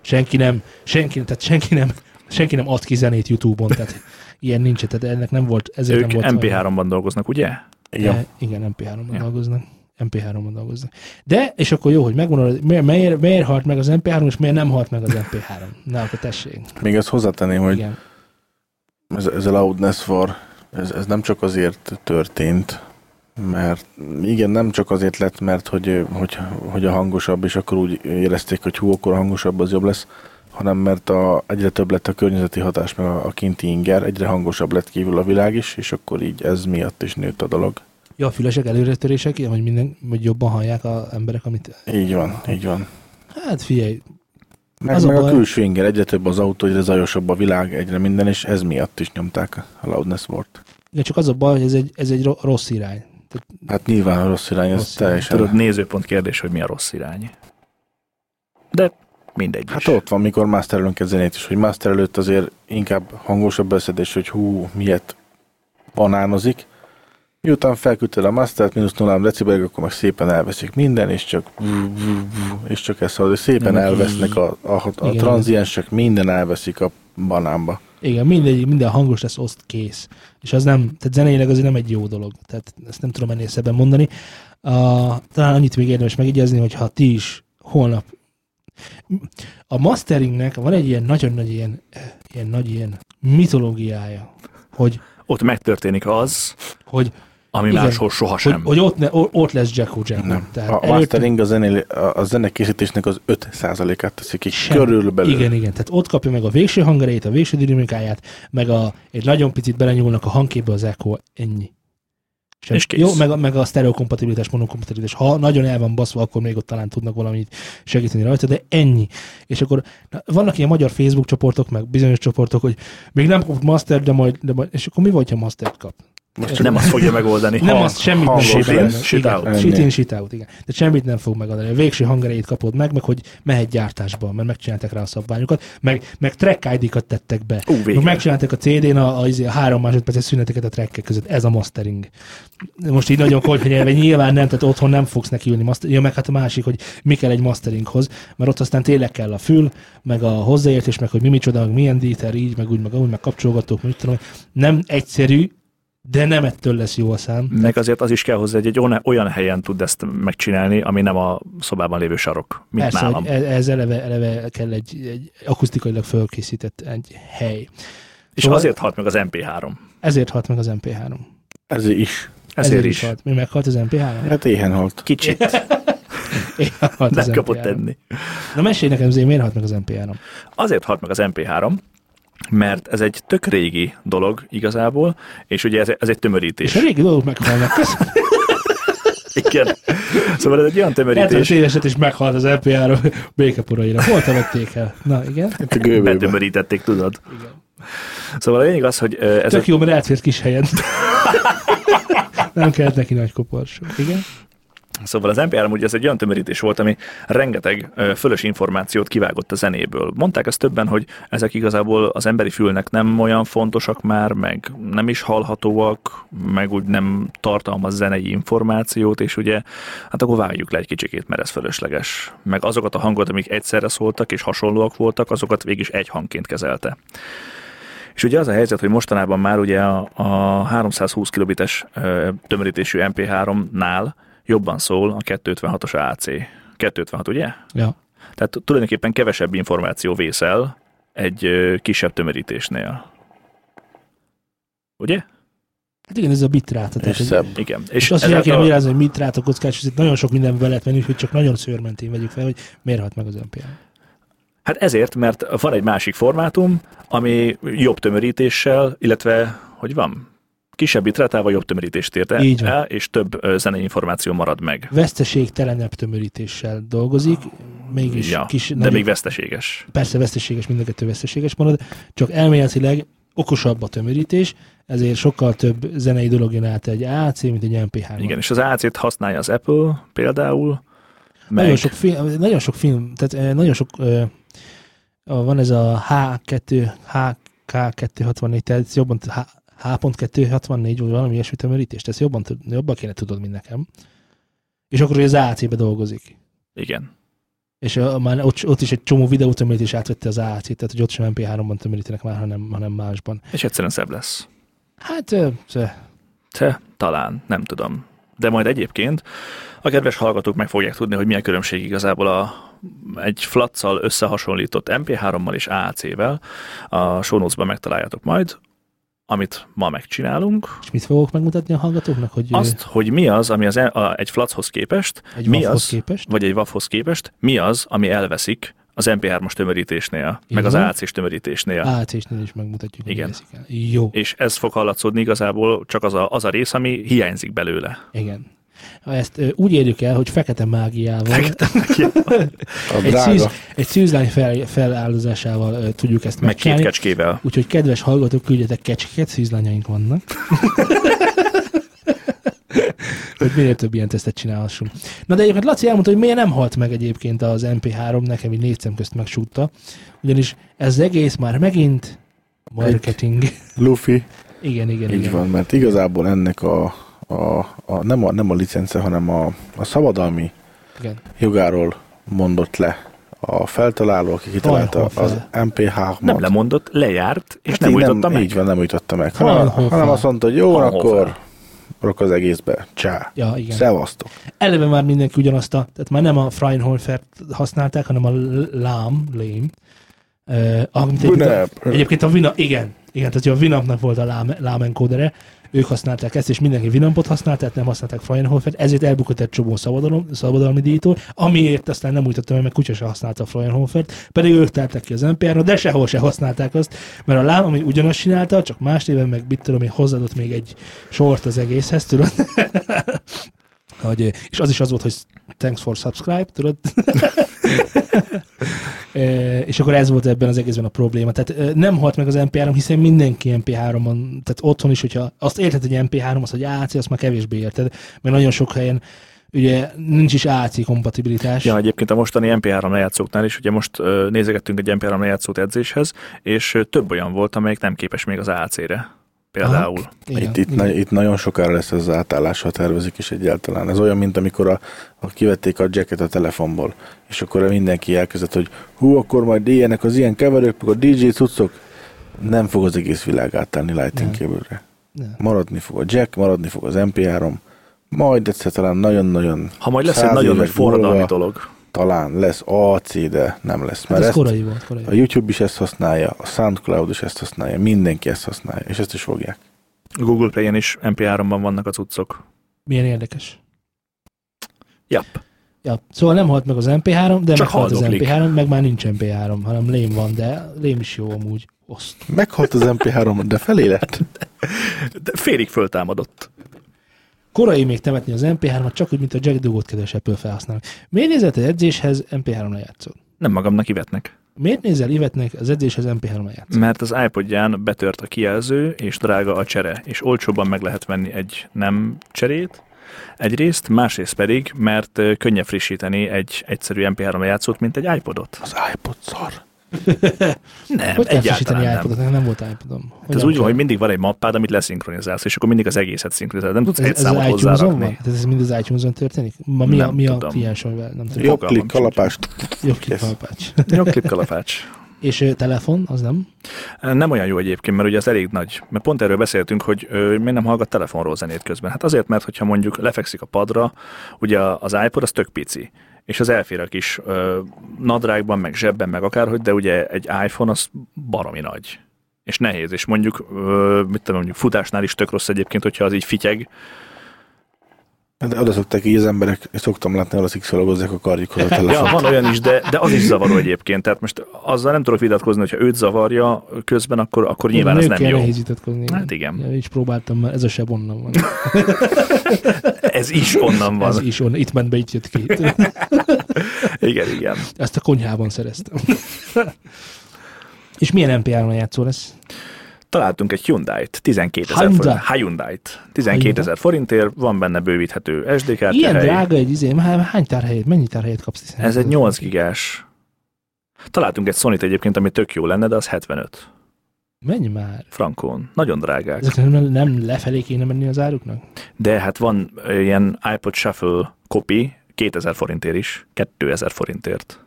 senki nem, senki, tehát senki nem, senki nem ad ki zenét YouTube-on, tehát ilyen nincs, tehát ennek nem volt, ezért Ők nem volt. MP3-ban dolgoznak, ugye? Igen. E, igen, MP3-ban Ja. dolgoznak. MP3-ban dolgoznak. De, és akkor jó, hogy megmondod, miért, miért, miért halt meg az MP3, és miért nem halt meg az MP3. Na, akkor tessék. Még ezt hozzátenném, hogy Igen. ez, ez a loudness war, ez, ez nem csak azért történt, mert igen, nem csak azért lett, mert hogy, hogy, hogy a hangosabb, és akkor úgy érezték, hogy hú, akkor a hangosabb az jobb lesz, hanem mert a, egyre több lett a környezeti hatás, meg a, a kinti inger, egyre hangosabb lett kívül a világ is, és akkor így ez miatt is nőtt a dolog. Ja, a fülesek előretörések, ilyen, hogy, minden, hogy jobban hallják az emberek, amit... Így van, így van. Hát figyelj, Meg, Az a meg a, baj- külső inger, egyre több az autó, egyre zajosabb a világ, egyre minden, és ez miatt is nyomták a loudness volt. igen, csak az a baj, hogy ez egy, ez egy ro- rossz irány. Tehát, Hát nyilván a rossz irány, ez Rossz irány. teljesen... Tudod, nézőpont kérdés, hogy mi a rossz irány. De mindegy Hát is. ott van, mikor masterelünk egy zenét is, hogy master előtt azért inkább hangosabb beszedés, hogy hú, miért banánozik. Miután felküldted a mastert, mínusz 0 decibel, akkor meg szépen elveszik minden, és csak és csak ezt hallod, és szépen Nem, elvesznek a, a, a, a tranziensek, minden elveszik a banánba. igen, mindegy, minden hangos lesz, oszt kész. És az nem, tehát zeneileg azért nem egy jó dolog. Tehát ezt nem tudom ennél szebben mondani. Uh, talán annyit még érdemes megjegyezni, hogy ha ti is holnap a masteringnek van egy ilyen nagyon nagy ilyen, ilyen nagy ilyen mitológiája, hogy, Ott megtörténik az, hogy, ami Igen. máshol hogy, sohasem. hogy ott, ne, ott lesz Jacko Jam. Nem. Tehát A előtte- mastering a, zenél, a, a zenekészítésnek az 5%-át teszi ki Semmi. körülbelül. Igen, igen. Tehát ott kapja meg a végső hangerejét, a végső dinamikáját, meg a, egy nagyon picit belenyúlnak a hangképbe az echo, ennyi. Sem. És kész. Jó, meg a, meg a sztereokompatibilitás, monokompatibilitás. Ha nagyon el van baszva, akkor még ott talán tudnak valamit segíteni rajta, de ennyi. És akkor na, vannak ilyen magyar Facebook csoportok, meg bizonyos csoportok, hogy még nem kapott master, de majd, de majd és akkor mi vagy, ha mastert kap? Most Nem azt fogja megoldani. Nem Ha- azt semmit nem fog megadni. shit Igen, out. Shit in, shit out, igen. De semmit nem fog megadni. A végső hangerejét kapod meg, meg hogy mehet gyártásba, mert megcsinálták rá a szabványokat, meg, meg track ID-kat tettek be. Ú, Meg a CD-n a, a, a, a három másodperces szüneteket a trackek között. Ez a mastering. Most így nagyon konyha nyelven nyilván nem, tehát otthon nem fogsz neki ülni. Master, ja, meg hát a másik, hogy mi kell egy masteringhoz, mert ott aztán tényleg kell a fül, meg a hozzáértés, meg hogy mi micsoda, meg milyen díter, így, meg úgy, meg úgy, meg kapcsolgatók, meg mit tudom. Nem egyszerű, de nem ettől lesz jó a szám. Meg azért az is kell hozzá, hogy egy olyan- olyan helyen tud ezt megcsinálni, ami nem a szobában lévő sarok, mint Persze, nálam. e- ez eleve, eleve kell egy, egy akusztikailag fölkészített egy hely. És Szóval- azért halt meg az MP3. Ezért halt meg az MP3. Ez is. Ezért, is. halt. Mi meghalt az MP3? Hát éhen halt. Kicsit halt az nem kapott MP3. tenni. Na mesélj nekem, Zé, miért halt meg az MP3? Azért halt meg az MP3, mert ez egy tök régi dolog igazából, és ugye ez, ez egy tömörítés. És a régi dolgok meghalnak. Igen. Szóval ez egy olyan 70 tömörítés, éveset is meghalt az MP3 békeporaira. Hol temették el? Na, igen. A gőbőben. betömörítették, tudod. igen. Szóval a lényeg az, hogy ez Tök egy, jó, mert elfért kis helyen. Nem kellett neki nagy koporsó. Igen? Szóval az MP3 ugye ez egy olyan tömörítés volt, ami rengeteg fölös információt kivágott a zenéből. Mondták ezt többen, hogy ezek igazából az emberi fülnek nem olyan fontosak már, meg nem is hallhatóak, meg úgy nem tartalmaz zenei információt, és ugye, hát akkor vágjuk le egy kicsikét, mert ez fölösleges. Meg azokat a hangokat, amik egyszerre szóltak és hasonlóak voltak, azokat végig is egy hangként kezelte. És ugye az a helyzet, hogy mostanában már ugye a, a 320 kilobites tömörítésű MP3-nál jobban szól a 256-os AC. 256, ugye? Ja. Tehát tulajdonképpen kevesebb információ vészel egy kisebb tömörítésnél. Ugye? Hát igen, ez a bitráta. És Tehát, szebb. Igen. és azt is el kéne ezáltal- magyarázni, hogy mit rát a kockás, és itt nagyon sok mindenbe lehet menni, hogy csak nagyon szőrmentén vegyük fel, hogy miért halt meg az MP3. Hát ezért, mert van egy másik formátum, ami jobb tömörítéssel, illetve, hogy van, kisebb bitrátával jobb tömörítést ért el, Így van. el, és több zenei információ marad meg. Veszteségtelenebb tömörítéssel dolgozik, mégis Ja, kis, de nagyobb- még veszteséges. persze veszteséges, mind a kettő veszteséges marad, csak elméletileg okosabb a tömörítés, ezért sokkal több zenei dolog jön át egy AC, mint egy MP3. Igen, és az AC-t használja az Apple például, meg Nagyon sok film, nagyon sok film, tehát eh, nagyon sok, van ez a H2, HK264, tehát jobban, H, H.264, vagy valami ilyesmi tömörítést, ezt jobban, jobban kéne tudod, mint nekem. És akkor az AC-be dolgozik. igen. És uh, már ott, ott, is egy csomó videótömörítés átvette az AC-t, tehát hogy ott sem MP3-ban tömörítenek már, hanem, hanem másban. És egyszerűen szebb lesz. Hát, ö, Te, talán, nem tudom. De majd egyébként a kedves hallgatók meg fogják tudni, hogy milyen különbség igazából a, egy flatszal összehasonlított MP3-mal és AAC-vel. A show megtaláljátok majd, amit ma megcsinálunk. és mit fogok megmutatni a hallgatóknak, hogy Azt, hogy mi az, ami az, a, egy flathoz képest, egy mi az, képest. vagy egy WAV-hoz képest, mi az, ami elveszik az MP3-as tömörítésnél, meg az. AAC-s tömörítésnél. AC-snél is megmutatjuk. hogy Igen. veszik el. Jó, És ez fog hallatszódni igazából csak az a, az a rész, ami hiányzik belőle. igen. Ezt úgy érjük el, hogy fekete mágiával, A egy, drága. szűz, egy szűzlány fel, feláldozásával tudjuk ezt Meg két megcsinálni. kecskével. Úgyhogy kedves hallgatók, küldjetek kecskéket, szűzlányaink vannak. hogy minél több ilyen tesztet csinálhassunk. Na de egyébként Laci elmondta, hogy miért nem halt meg egyébként az MP3, nekem így négy szem közt megsúgta. Ugyanis ez egész már megint marketing. Luffy. Igen, igen, Így igen. van, mert igazából ennek a, a, a nem, a nem a licence, hanem a, a szabadalmi igen. jogáról mondott le a feltaláló, aki kitalálta az MP3-at. Nem lemondott, lejárt, és Hát nem így újította meg. Így van, nem újította meg. Hanem, hanem azt mondta, hogy jó, Fraunhofer. akkor rok az egészbe. Csá. Ja, igen. Szevasztok. Eleve már mindenki ugyanazt a, tehát már nem a Freinhofer-t használták, hanem a LAM, lame. Uh, amit egyébként, a, egyébként a Vina, igen, igen, tehát a Winampnak volt a LAM, LAM encodere, ők használták ezt, és mindenki Winampot használt, tehát nem használták Freinhofer-t, ezért elbukott egy csomó szabadalom, szabadalmi díjtól, amiért aztán nem újítottam mert kutya se használta a Freinhofer-t, pedig ők tárták ki az NPR-ra, de sehol se használták azt, mert a LAM, ami ugyanazt csinálta, csak más néven meg mit tudom én, hozzáadott még egy sort az egészhez, tudod? Hogy, és az is az volt, hogy thanks for subscribe, tudod? E, és akkor ez volt ebben az egészben a probléma. Tehát nem halt meg az MP3, hiszen mindenki MP3-on, tehát otthon is, hogyha azt érted, hogy MP3, az, hogy AC, azt már kevésbé érted, mert nagyon sok helyen ugye nincs is AC kompatibilitás. Ja, egyébként a mostani MP3 lejátszóknál is, ugye most nézegettünk egy MP3 lejátszót edzéshez, és több olyan volt, amelyik nem képes még az AC-re. Például. Igen, Itt, itt, igen. na, itt nagyon sokára lesz ez az átállás, ha tervezik is egyáltalán. Ez olyan, mint amikor a, a kivették a jacket a telefonból, és akkor mindenki elkezdett, hogy hú, akkor majd ilyenek az ilyen keverők, a DJ cuccok. Nem fog az egész világ átállni Lighting cable. Maradni fog a jack, maradni fog az MP3, majd egyszer talán nagyon-nagyon Ha majd lesz egy nagyon nagy forradalmi dolog. Talán lesz AC, de nem lesz. Hát Mert ez ezt korai volt, korai. a YouTube is ezt használja, a SoundCloud is ezt használja, mindenki ezt használja, és ezt is fogják. A Google Play-en is MP3-ban vannak a cuccok. Milyen érdekes. Jap. Ja, szóval nem halt meg az MP3, de Csak meghalt az haldoklik. MP3, meg már nincs MP3, hanem lém van, de lém is jó amúgy. Oszt. Meghalt az MP3, de felé lett. De félig föltámadott. Korai még temetni az MP3-at, csak úgy, mint a Jack Dugót kedves Apple felhasználók. Miért nézel te edzéshez MP3 lejátszod? Nem magamnak kivetnek. Miért nézel Ivetnek az edzéshez MP3 lejátszod? Mert az iPodján betört a kijelző, és drága a csere, és olcsóbban meg lehet venni egy nem cserét, egyrészt, másrészt pedig, mert könnyebb frissíteni egy egyszerű MP3 lejátszót, mint egy iPodot. Az iPod szar. Nem, Hogy egyáltalán nem. iPodot? Nem volt iPodom. Hát ez úgy van, hogy mindig van egy mappád, amit leszinkronizálsz, és akkor mindig az egészet szinkronizálod. Nem tudsz ez, egy ez az számot van? hozzárakni. Hát ez mind az iTunes-on történik? Ma mi a, Nem mi a tudom. kliens, amivel nem tudom. Jó. Jobb Fogalmam klik, kalapást. Jobb klik Kész. kalapács. Jó, klipkalapács. És telefon, az nem? Nem olyan jó egyébként, mert ugye az elég nagy. Mert pont erről beszéltünk, hogy ö, miért nem hallgat telefonról zenét közben. Hát azért, mert hogyha mondjuk lefekszik a padra, ugye az iPod az tök pici és az elfér a kis ö, nadrágban, meg zsebben, meg akárhogy, de ugye egy iPhone az baromi nagy. És nehéz, és mondjuk, ö, mit tudom, mondjuk futásnál is tök rossz egyébként, hogyha az így fityeg. De oda szokták így az emberek, szoktam látni, oda szikszologozzák a karjukhoz a Ja, telefon. van olyan is, de, de az is zavaró egyébként. Tehát most azzal nem tudok vitatkozni, hogyha őt zavarja közben, akkor, akkor nyilván ez nem jó. nehéz vitatkozni. Hát igen. Ja, is próbáltam, mert ez a seb onnan van. Ez is onnan van. Ez is on, itt ment be, itt jött ki. Igen, igen. Ezt a konyhában szereztem. És milyen MP3 játszó lesz? Találtunk egy Hyundai-t, 12 ezer Hyundai. forint. Hyundai-t. 12 ezer forintért, van benne bővíthető SD kártya Ilyen hely. drága egy izé, hát hány tárhelyet, mennyi tárhelyet kapsz? 15 Ez egy ezer 8 forintért? gigás. Találtunk egy sony egyébként, ami tök jó lenne, de az 75 Menj már. frankón. Nagyon drágák. Ezek nem, nem lefelé kéne menni az áruknak? De hát van ilyen iPod Shuffle kopi, 2000 forintért is, 2000 forintért.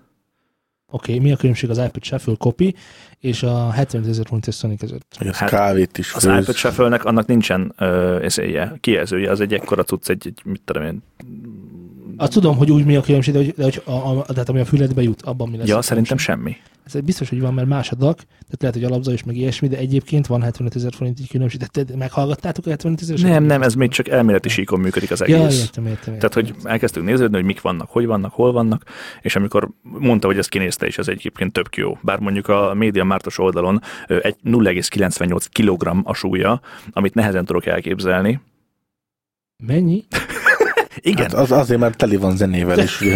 Oké, okay, mi a különbség az iPod Shuffle copy és a 75 ezer forintos Sony között? Az Hát, kávét is Az főz. iPod Shuffle-nek annak nincsen ö, eszéje, kijelzője, az egy ekkora cucc, egy, egy mit tudom én. Azt tudom, hogy úgy mi a különbség, de hogy, de hogy a, a, tehát ami a füledbe jut, abban mi lesz. Ja, a szerintem semmi. Ez biztos, hogy van, mert más a DAC, tehát lehet, hogy alapzajos meg ilyesmi, de egyébként van 75 ezer forint így különbség. De te meghallgattátok a 75 ezer? Nem, nem, ez még csak elméleti síkon működik az egész. Ja, értem, értem, értem. Tehát, hogy elkezdtünk néződni, hogy mik vannak, hogy vannak, hol vannak, és amikor mondta, hogy ezt kinézte, és ez egyébként tök jó. Bár mondjuk a Média Mártos oldalon egy 0,98 kg a súlya, amit nehezen tudok elképzelni. Mennyi? Igen, Hát az azért, mert teli van zenével is. Ugye,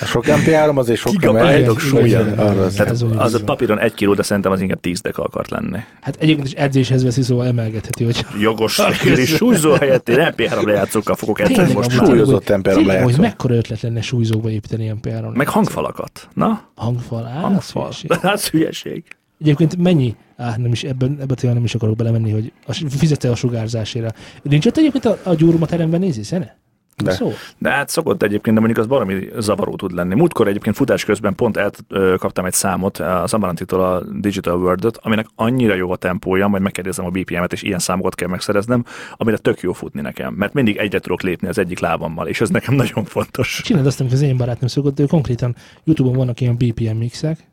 a sok MP3 azért sok Gigabájtok súlya. Az- Tehát úgy az a papíron egy kiló, de szerintem az inkább 10 deka akart lenni. Hát egyébként is edzéshez veszi, szóval emelgetheti, hogy Jogos, és súlyzó helyett én MP3 lejátszókkal fogok edzeni most súlyozott tényleg, temperem tényleg, hogy lejátszó. mekkora ötlet lenne súlyzókba építeni MP3-ra. Meg hangfalakat. Na, Hangfal, á, hangfal. az hülyeség. Hát hülyeség. Egyébként mennyi? Á, nem is ebben, ebben tényleg nem is akarok belemenni, hogy a, fizette a sugárzásért. Nincs ott egyébként a, a gyúrma teremben nézi szene? De. Szó? De hát szokott egyébként, de mondjuk az baromi zavaró tud lenni. Múltkor egyébként futás közben pont elkaptam egy számot, az Amarantitól a Digital World-ot, aminek annyira jó a tempója, majd megkérdezem a BPM-et, és ilyen számokat kell megszereznem, amire tök jó futni nekem, mert mindig egyre tudok lépni az egyik lábammal, és ez nekem nagyon fontos. Csináld azt, amit az én barátnőm szokott, ő konkrétan YouTube-on vannak ilyen BPM mixek,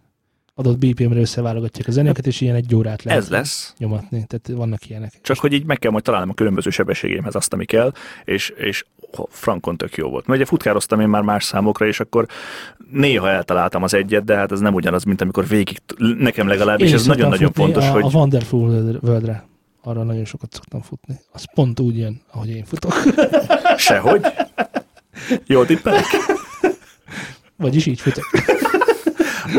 adott BPM-re összeválogatják a zenéket, és ilyen egy órát lehet Ez lesz. nyomatni. Tehát vannak ilyenek. Csak hogy így meg kell majd találnom a különböző sebességeimhez azt, ami kell, és, és frankon tök jó volt. Mert ugye futkároztam én már más számokra, és akkor néha eltaláltam az egyet, de hát ez nem ugyanaz, mint amikor végig, nekem legalábbis Én ez nagyon-nagyon fontos, a, hogy A Wonderful World-re. Arra nagyon sokat szoktam futni. Az pont úgy jön, ahogy én futok. sehogy. Jól tippelek? Vagyis így futok.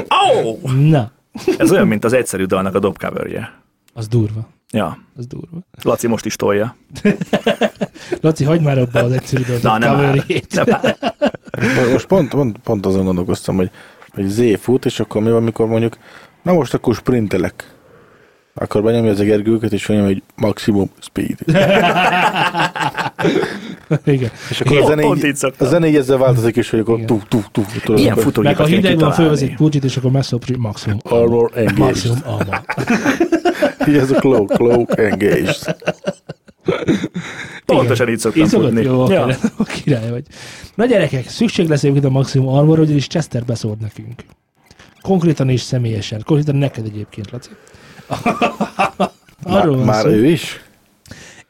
Oh! Na, Ez olyan, mint az egyszerű dalnak a dobcoverje. az durva. Ja, Az durva. Laci most is tolja. Laci, hagyd már abba az egyszerű dolgot. Na, nem áll. Nem áll. Most pont, pont, pont azon gondolkoztam, hogy, hogy Z fut, és akkor mi van, amikor mondjuk, na most akkor sprintelek. Akkor benyomja az egergőket, és mondja, hogy maximum speed. Igen. És akkor Jó, a zene, pont így így, a zene így ezzel változik, és hogy akkor Igen. tu, tu, tu, tudod, Ilyen Meg futógépet ha kell hideg van, kitalálni. pulcsit, és akkor messzopri maximum. Armor engaged. Maximum alma. Így ez a cloak, cloak engaged. Pontosan így szoktam futni. Jó, Ja. ja. király vagy. Na gyerekek, szükség lesz egyébként a maximum armor, ugyanis Chester beszólt nekünk. Konkrétan és személyesen. Konkrétan neked egyébként, Laci. Már, Arról van már szó. ő is?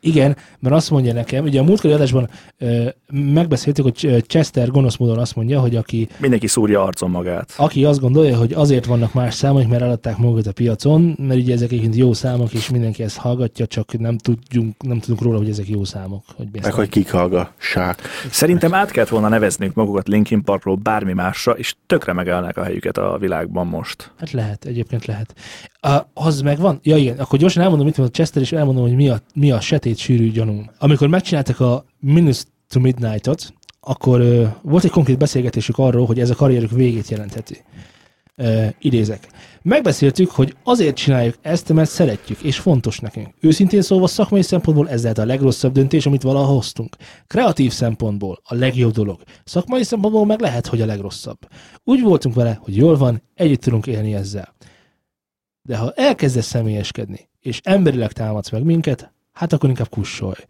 Igen, mert azt mondja nekem, ugye a múltkori adásban ö, megbeszéltük, hogy Ch- Chester gonosz módon azt mondja, hogy aki, Mindenki szúrja arcon magát. aki azt gondolja, hogy azért vannak más számok, mert eladták magukat a piacon, mert ugye ezek egyébként jó számok, és mindenki ezt hallgatja, csak nem tudjunk, nem tudunk róla, hogy ezek jó számok. Hogy Meg hogy kik hallgassák. Szerintem át kellett volna nevezniük magukat Linkin Parkról bármi másra, és tökre megállnák a helyüket a világban most. Hát lehet, egyébként lehet. A, az megvan? Ja igen, akkor gyorsan elmondom, mit mondott Chester, és elmondom, hogy mi a, mi a setét sűrű gyanúm. Amikor megcsináltak a Minus to Midnight-ot, akkor ö, volt egy konkrét beszélgetésük arról, hogy ez a karrierük végét jelentheti. Ö, idézek. Megbeszéltük, hogy azért csináljuk ezt, mert szeretjük, és fontos nekünk. Őszintén szólva szakmai szempontból ez lehet a legrosszabb döntés, amit valaha hoztunk. Kreatív szempontból a legjobb dolog. Szakmai szempontból meg lehet, hogy a legrosszabb. Úgy voltunk vele, hogy jól van, együtt tudunk élni ezzel. De ha elkezdesz személyeskedni, és emberileg támadsz meg minket, hát akkor inkább kussolj.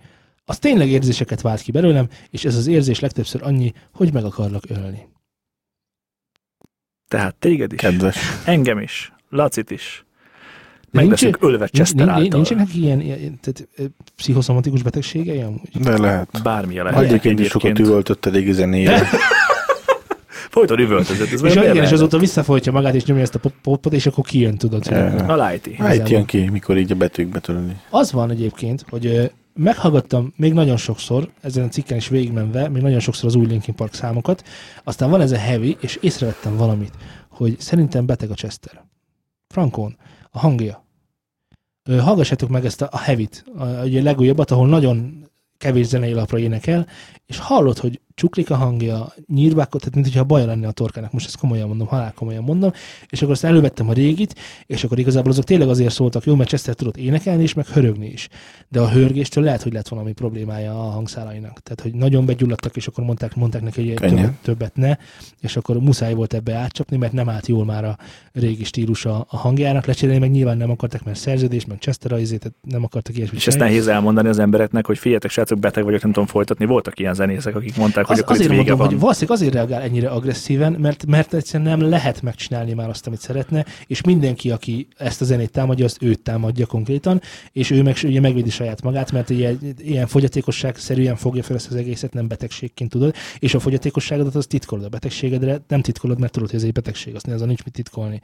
Az tényleg érzéseket vált ki belőlem, és ez az érzés legtöbbször annyi, hogy meg akarlak ölni. Tehát téged is, Kedves. engem is, Lacit is. De Meg leszünk ölve Nincs, Chester nincs, által. nincsenek ilyen, ilyen tehát, pszichoszomatikus betegségei amúgy? De lehet. Bármilyen lehet. Egyébként is sokat üvöltött elég zenére. Folyton üvöltözött. Ez És igen, és azóta visszafolytja magát, és nyomja ezt a pop- popot, és akkor kijön, tudod. Ja. A Lighty. Itt jön ki, mikor így a betűkbe törni. Az van egyébként, hogy meghallgattam még nagyon sokszor, ezen a cikken is végigmenve, még nagyon sokszor az új Linkin Park számokat, aztán van ez a heavy, és észrevettem valamit, hogy szerintem beteg a Chester. Frankon, a hangja. Hallgassátok meg ezt a, a heavy-t, a, ugye a legújabbat, ahol nagyon kevés zenei lapra énekel, és hallod, hogy csuklik a hangja, nyírbákot, tehát mint hogyha baja lenne a torkának, most ezt komolyan mondom, halál komolyan mondom, és akkor aztán elővettem a régit, és akkor igazából azok tényleg azért szóltak, jó, mert Chester tudott énekelni is, meg hörögni is. De a hörgéstől lehet, hogy lett valami problémája a hangszálainak. Tehát, hogy nagyon begyulladtak, és akkor mondták, mondták neki, hogy többet, többet ne, és akkor muszáj volt ebbe átcsapni, mert nem állt jól már a régi stílusa a hangjának lecserélni, meg nyilván nem akartak, mert szerződés, meg Chester a tehát nem akartak ilyesmit És ezt nehéz elmondani az embereknek, hogy figyeljetek, srácok, beteg vagyok, nem tudom folytatni. Voltak ilyen zenészek, akik mondták, hogy Az, akkor itt azért vége mondom, van. hogy valószínűleg azért reagál ennyire agresszíven, mert, mert egyszerűen nem lehet megcsinálni már azt, amit szeretne, és mindenki, aki ezt a zenét támadja, azt őt támadja konkrétan, és ő meg ugye megvédi saját magát, mert ilyen, ilyen fogyatékosságszerűen fogja fel ezt az egészet, nem betegségként tudod, és a fogyatékosságodat az titkolod, a betegségedre nem titkolod, mert tudod, hogy ez egy betegség, azt az a nincs mit titkolni.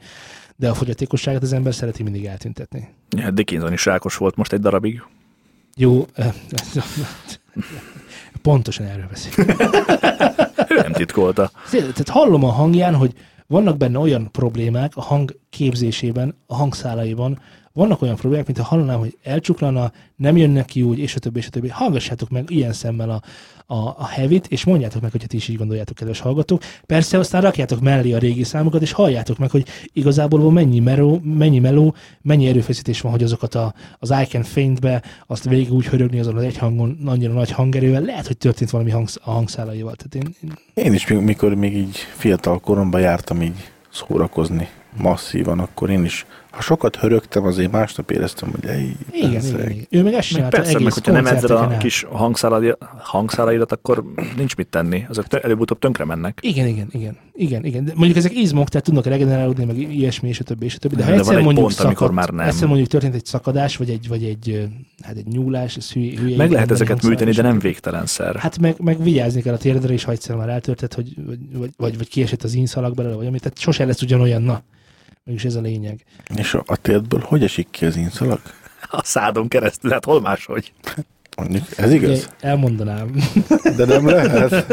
De a fogyatékosságot az ember szereti mindig eltüntetni. Ja, Dickinson is rákos volt most egy darabig. Jó, eh, pontosan erről beszélünk. Ő nem titkolta. Tehát hallom a hangján, hogy vannak benne olyan problémák a hang képzésében, a hangszálaiban, vannak olyan problémák, mint ha hallanám, hogy elcsuklana, nem jönnek ki úgy, és a többi, és a többi. Hallgassátok meg ilyen szemmel a, a, a heavy és mondjátok meg, hogy ti is így gondoljátok, kedves hallgatók. Persze aztán rakjátok mellé a régi számokat, és halljátok meg, hogy igazából mennyi meló, mennyi meló, mennyi erőfeszítés van, hogy azokat a, az I Can Faint-be, azt végig úgy hörögni azon az egy hangon, annyira nagy hangerővel. Lehet, hogy történt valami hangsz, a hangszálaival. Tehát én, én Én is, mikor még így fiatal koromban jártam így szórakozni masszívan, akkor én is, ha sokat hörögtem, azért másnap éreztem, hogy ej, igen, igen, igen. Ő meg ezt csinálta persze, meg hogyha nem edzed a kis hangszálaidat, akkor nincs mit tenni. Azok előbb-utóbb tönkre mennek. Igen, igen, igen, igen, igen. De mondjuk ezek izmok, tehát tudnak regenerálódni, meg ilyesmi, és a többi, és a többi. De ha De van egyszer egy mondjuk pont, amikor szakadt, már nem. egyszer mondjuk történt egy szakadás, vagy egy, vagy egy, hát egy nyúlás, ez hülye, hülye Meg lehet ezeket műteni, de nem végtelenszer. Hát meg, meg vigyázni kell a térdre, és ha egyszer már eltörted, hogy, vagy, vagy, vagy, vagy kiesett az inszalag belőle, vagy amit, tehát sose lesz ugyanolyan, na. Mégis ez a lényeg. És a, a térdből hogy esik ki az inszalag? A szádon keresztül, hát hol máshogy? Mondjuk, ez igaz? Ugye, elmondanám. De nem lehet.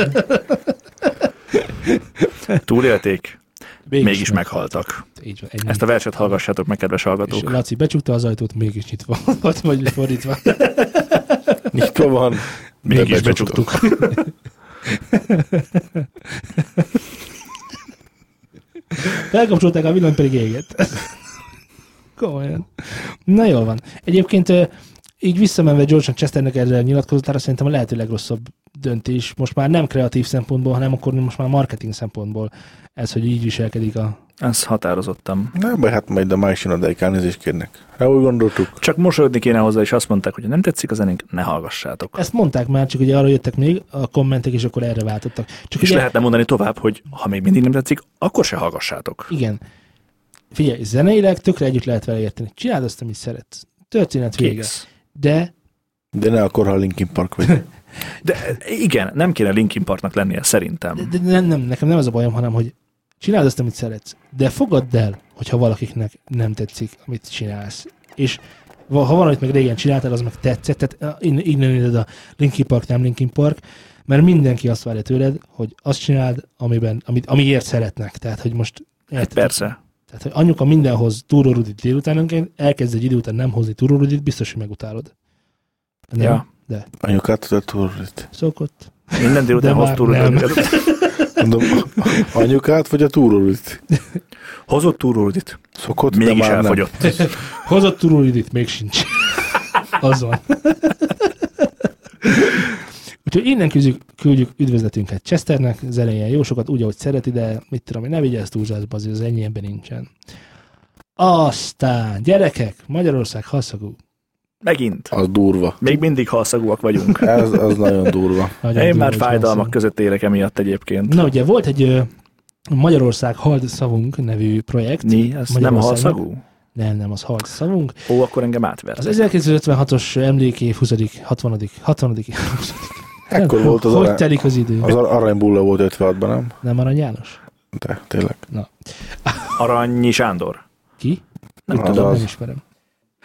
Túlélték, Mégis, mégis meghaltak. Így van, ennyi. Ezt a verset hallgassátok meg, kedves és hallgatók. Laci becsukta az ajtót, mégis nyitva volt, vagy fordítva. Nyitva van. Mégis becsuktuk. Felkapcsolták, a villany pedig égett. Komolyan. Na jól van. Egyébként így visszamenve George Chesternek erre a nyilatkozatára szerintem a lehető legrosszabb döntés, most már nem kreatív szempontból, hanem akkor most már marketing szempontból ez, hogy így viselkedik a... Ez határozottam. Nem baj, hát majd a másik odáig elnézést kérnek. Rá úgy gondoltuk. Csak mosolyodni kéne hozzá, és azt mondták, hogy ha nem tetszik a zenénk, ne hallgassátok. Ezt mondták már, csak ugye arra jöttek még a kommentek, és akkor erre váltottak. Csak És ugye, lehetne mondani tovább, hogy ha még mindig nem tetszik, akkor se hallgassátok. igen, figyelj, zeneileg tökre együtt lehet vele érteni. Csináld azt, amit szeretsz. Történet vége. Kész. De De ne akkor, ha Linkin Park vagy. De igen, nem kéne Linkin Parknak lennie szerintem. De, de nem, nem, nekem nem az a bajom, hanem, hogy csináld azt, amit szeretsz, de fogadd el, hogyha valakiknek nem tetszik, amit csinálsz. És ha valamit meg régen csináltál, az meg tetszett, tehát in- innen indul a Linkin Park, nem Linkin Park, mert mindenki azt várja tőled, hogy azt csináld, amiben, amit, amiért szeretnek. Tehát, hogy most Hát persze. Tehát, hogy anyuka mindenhoz túrórudit délutánonként, elkezd egy idő után nem hozni túrórudit, biztos, hogy megutálod. Nem? Ja. De Anyukát tudod túrórit. szokott. Minden délután hoz már túró. nem. Mondom, anyukát vagy a túrórit? Hozott túródit. Szokott, de Mégis már nem. elfogyott. Hozott túrórudit, még sincs. Az van. Úgyhogy innen küldjük, küldjük üdvözletünket Chesternek, zenéjen jó sokat, úgy, ahogy szereti, de mit tudom, én, ne vigyázz túlzásba, azért az ennyi nincsen. Aztán, gyerekek, Magyarország haszagú. Megint. Az durva. Még mindig halszagúak vagyunk. Ez, az nagyon durva. Nagyon Én durva, már fájdalmak halszagú. között élek emiatt egyébként. Na ugye volt egy Magyarország Hald Szavunk nevű projekt. Mi? Ez nem halszagú? Nem, nem, az Hald Szavunk. Ó, akkor engem átvert. Az 1956-os emlékév 20 60 60 Ekkor volt az, Hogy arany, telik az idő? az aranybulla volt 56-ban, nem? Nem Arany János? De tényleg. Arannyi Sándor. Ki? Nem Az tudom. az. Nem ismerem.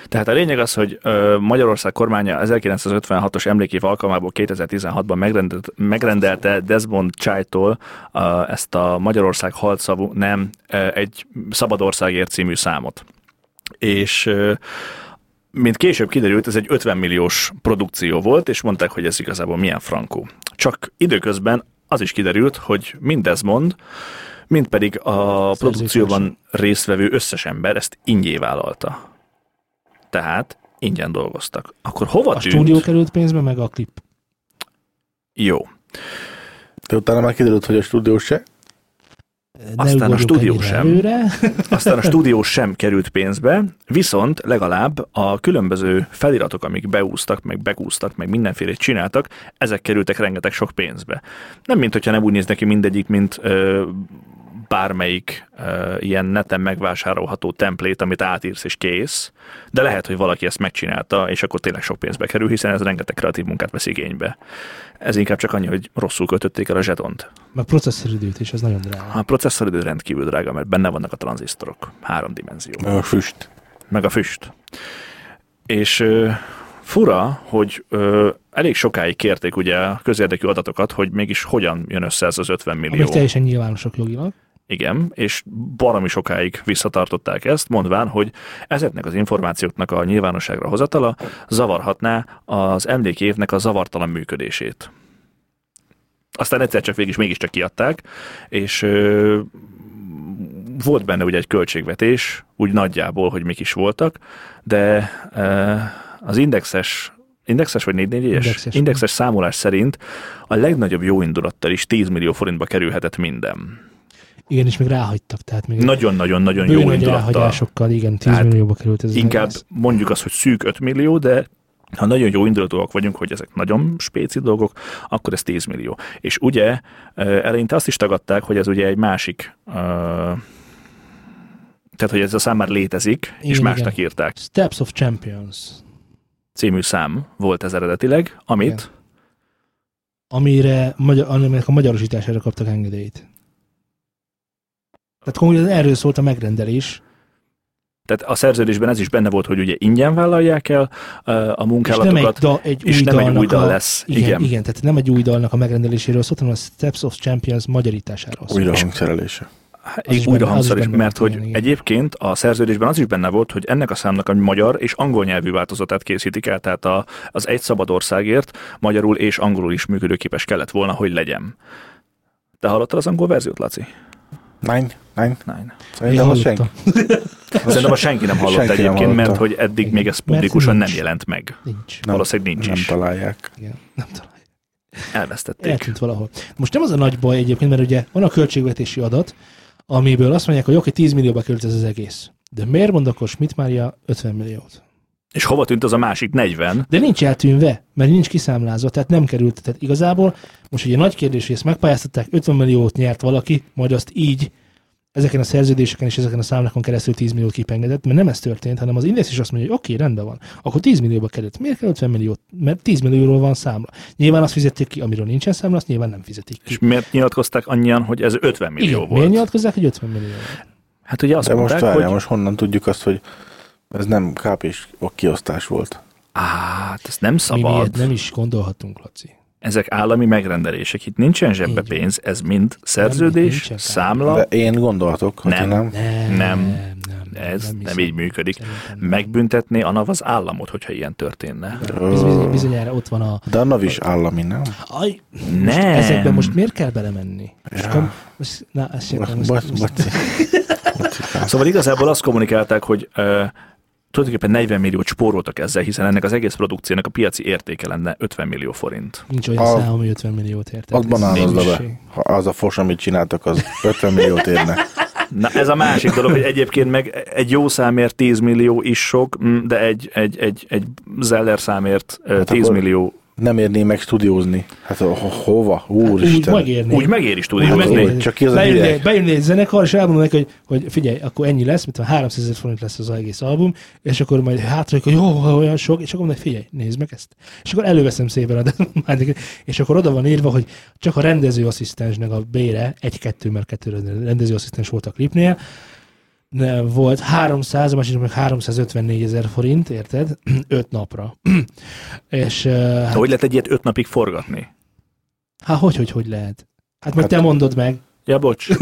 Tehát a lényeg az, hogy Magyarország kormánya 1956-os emlékév alkalmából 2016-ban megrendelt, megrendelte Desmond Chai-tól ö, ezt a Magyarország halszavú, nem, egy Szabad Országért című számot. És mint később kiderült, ez egy 50 milliós produkció volt, és mondták, hogy ez igazából milyen frankó. Csak időközben az is kiderült, hogy mind Desmond, mind pedig a produkcióban résztvevő összes ember ezt ingyé vállalta. Tehát ingyen dolgoztak. Akkor hova A tűnt? stúdió került pénzbe, meg a klip. Jó. De utána már kiderült, hogy a stúdió se. Ne Aztán a stúdió sem. Előre. Aztán a stúdió sem került pénzbe, viszont legalább a különböző feliratok, amik beúztak, meg begúztak, meg mindenfélét csináltak, ezek kerültek rengeteg sok pénzbe. Nem mint hogyha nem úgy néz neki mindegyik, mint ö, bármelyik ö, ilyen neten megvásárolható templét, amit átírsz és kész, de lehet, hogy valaki ezt megcsinálta, és akkor tényleg sok pénzbe kerül, hiszen ez rengeteg kreatív munkát vesz igénybe. Ez inkább csak annyi, hogy rosszul kötötték el a zsetont. Meg processzoridőt is, ez nagyon drága. A processzoridő rendkívül drága, mert benne vannak a tranzisztorok, három dimenzió, Meg a füst. meg a füst. És ö, fura, hogy ö, elég sokáig kérték ugye a közérdekű adatokat, hogy mégis hogyan jön össze ez az 50 millió. Amik teljesen nyilvánosok jogilag. Igen, és baromi sokáig visszatartották ezt, mondván, hogy ezeknek az információknak a nyilvánosságra hozatala zavarhatná az emlékévnek a zavartalan működését. Aztán egyszer csak végig is mégiscsak kiadták, és ö, volt benne ugye egy költségvetés, úgy nagyjából, hogy mik is voltak, de ö, az indexes Indexes vagy 4 4 Indexes. Indexes számolás szerint a legnagyobb jóindulattal is 10 millió forintba kerülhetett minden. Igen, és még ráhagytak, tehát még Nagyon-nagyon-nagyon jó ráhagyásokkal, igen, 10 Tehát millióba került ez az Inkább egész. mondjuk azt, hogy szűk 5 millió, de ha nagyon jó indulatúak vagyunk, hogy ezek nagyon spéci dolgok, akkor ez 10 millió. És ugye eleinte azt is tagadták, hogy ez ugye egy másik, ö, tehát hogy ez a szám már létezik, és Igen, másnak igen. írták. Steps of Champions, Című szám volt ez eredetileg, amit Igen. amire, magyar, aminek a magyarosítására kaptak engedélyt. Tehát konkrétan erről szólt a megrendelés, Tehát a szerződésben ez is benne volt, hogy ugye ingyen vállalják el a és nem egy, munkálatokat, da, egy és új nem egy új dal a, lesz. Igen, Igen. igen, tehát nem egy új dalnak a megrendeléséről szólt, hanem a Steps of Champions magyarításáról szólt. Újra hangszerelése. Is Egy újra is benne mert hogy igen, igen. egyébként a szerződésben az is benne volt, hogy ennek a számnak a magyar és angol nyelvű változatát készítik el, tehát a, az egy szabad országért magyarul és angolul is működőképes kellett volna, hogy legyen. Te hallottad az angol verziót, Laci? Nine, nine. Szerintem az senki. Szerintem senki nem hallott Senki nem egyébként, hallotta. mert hogy eddig Igen. még ez publikusan nem jelent meg. Nincs. Nem, Valószínűleg nincs nem is. találják. Igen, nem találj. Elvesztették. eltűnt valahol. Most nem az a nagy baj egyébként, mert ugye van a költségvetési adat, amiből azt mondják, hogy oké, 10 millióba került ez az egész. De miért mond akkor Schmidt Mária 50 milliót? És hova tűnt az a másik 40? De nincs eltűnve, mert nincs kiszámlázva, tehát nem került. Tehát igazából most ugye nagy kérdés, hogy ezt megpályáztatták, 50 milliót nyert valaki, majd azt így ezeken a szerződéseken és ezeken a számlákon keresztül 10 milliót kipengedett, mert nem ez történt, hanem az Index is azt mondja, hogy oké, rendben van, akkor 10 millióba került. Miért kell 50 milliót? Mert 10 millióról van számla. Nyilván azt fizették ki, amiről nincsen számla, azt nyilván nem fizetik ki. És miért nyilatkozták annyian, hogy ez 50 millió Igen, volt? miért nyilatkozzák, hogy 50 millió? Hát ugye azt De most mondták, várjál, hogy... most honnan tudjuk azt, hogy ez nem KP-s kiosztás volt. Á, hát ez nem Mi szabad. miért nem is gondolhatunk, Laci. Ezek állami megrendelések. Itt nincsen zsebbe Így pénz, ez mind szerződés, kár. számla. De én gondolhatok, hogy Nem. nem. Nem, Nem. nem, Ez nem, hiszem. így működik. Szerintem nem. Megbüntetné a NAV az államot, hogyha ilyen történne. Biz- biz- Bizonyára ott van a... De a NAV is állami, nem? Aj, most Nem. ezekben most miért kell belemenni? Most, Ja. most, na, ezt sem, most, most. Szóval igazából azt kommunikálták, hogy uh, tulajdonképpen 40 milliót spóroltak ezzel, hiszen ennek az egész produkciónak a piaci értéke lenne 50 millió forint. nincs olyan A- szám, ami 50 milliót ért. Az banánozza be. Ha az a fos, amit csináltak, az 50 milliót érne. Na ez a másik dolog, hogy egyébként meg egy jó számért 10 millió is sok, mm, de egy, egy, egy, egy Zeller számért Hát 10 akkor- millió Nem érné meg stúdiózni. Hát ho- hova? Úgy Úristen. megérné. úgy megér is Úgy tudni. megérné. Csak ki az a Bejönné- hideg? Bejönné egy zenekar, és elmondom neki, hogy, hogy figyelj, akkor ennyi lesz, mint a 300 ezer forint lesz az egész album, és akkor majd hátra, hogy jó, olyan sok, és akkor mondom, figyelj, nézd meg ezt. És akkor előveszem szépen a és akkor oda van írva, hogy csak a rendezőasszisztensnek a bére, egy-kettő, mert kettő rendezőasszisztens volt a klipnél, volt 300, a másik meg 354 ezer forint, érted? Öt napra. és uh, hát, Hogy lehet egy ilyet 5 napig forgatni? hát hogy, hogy, hogy lehet? Hát majd Hát- te mondod meg. Ja, bocs.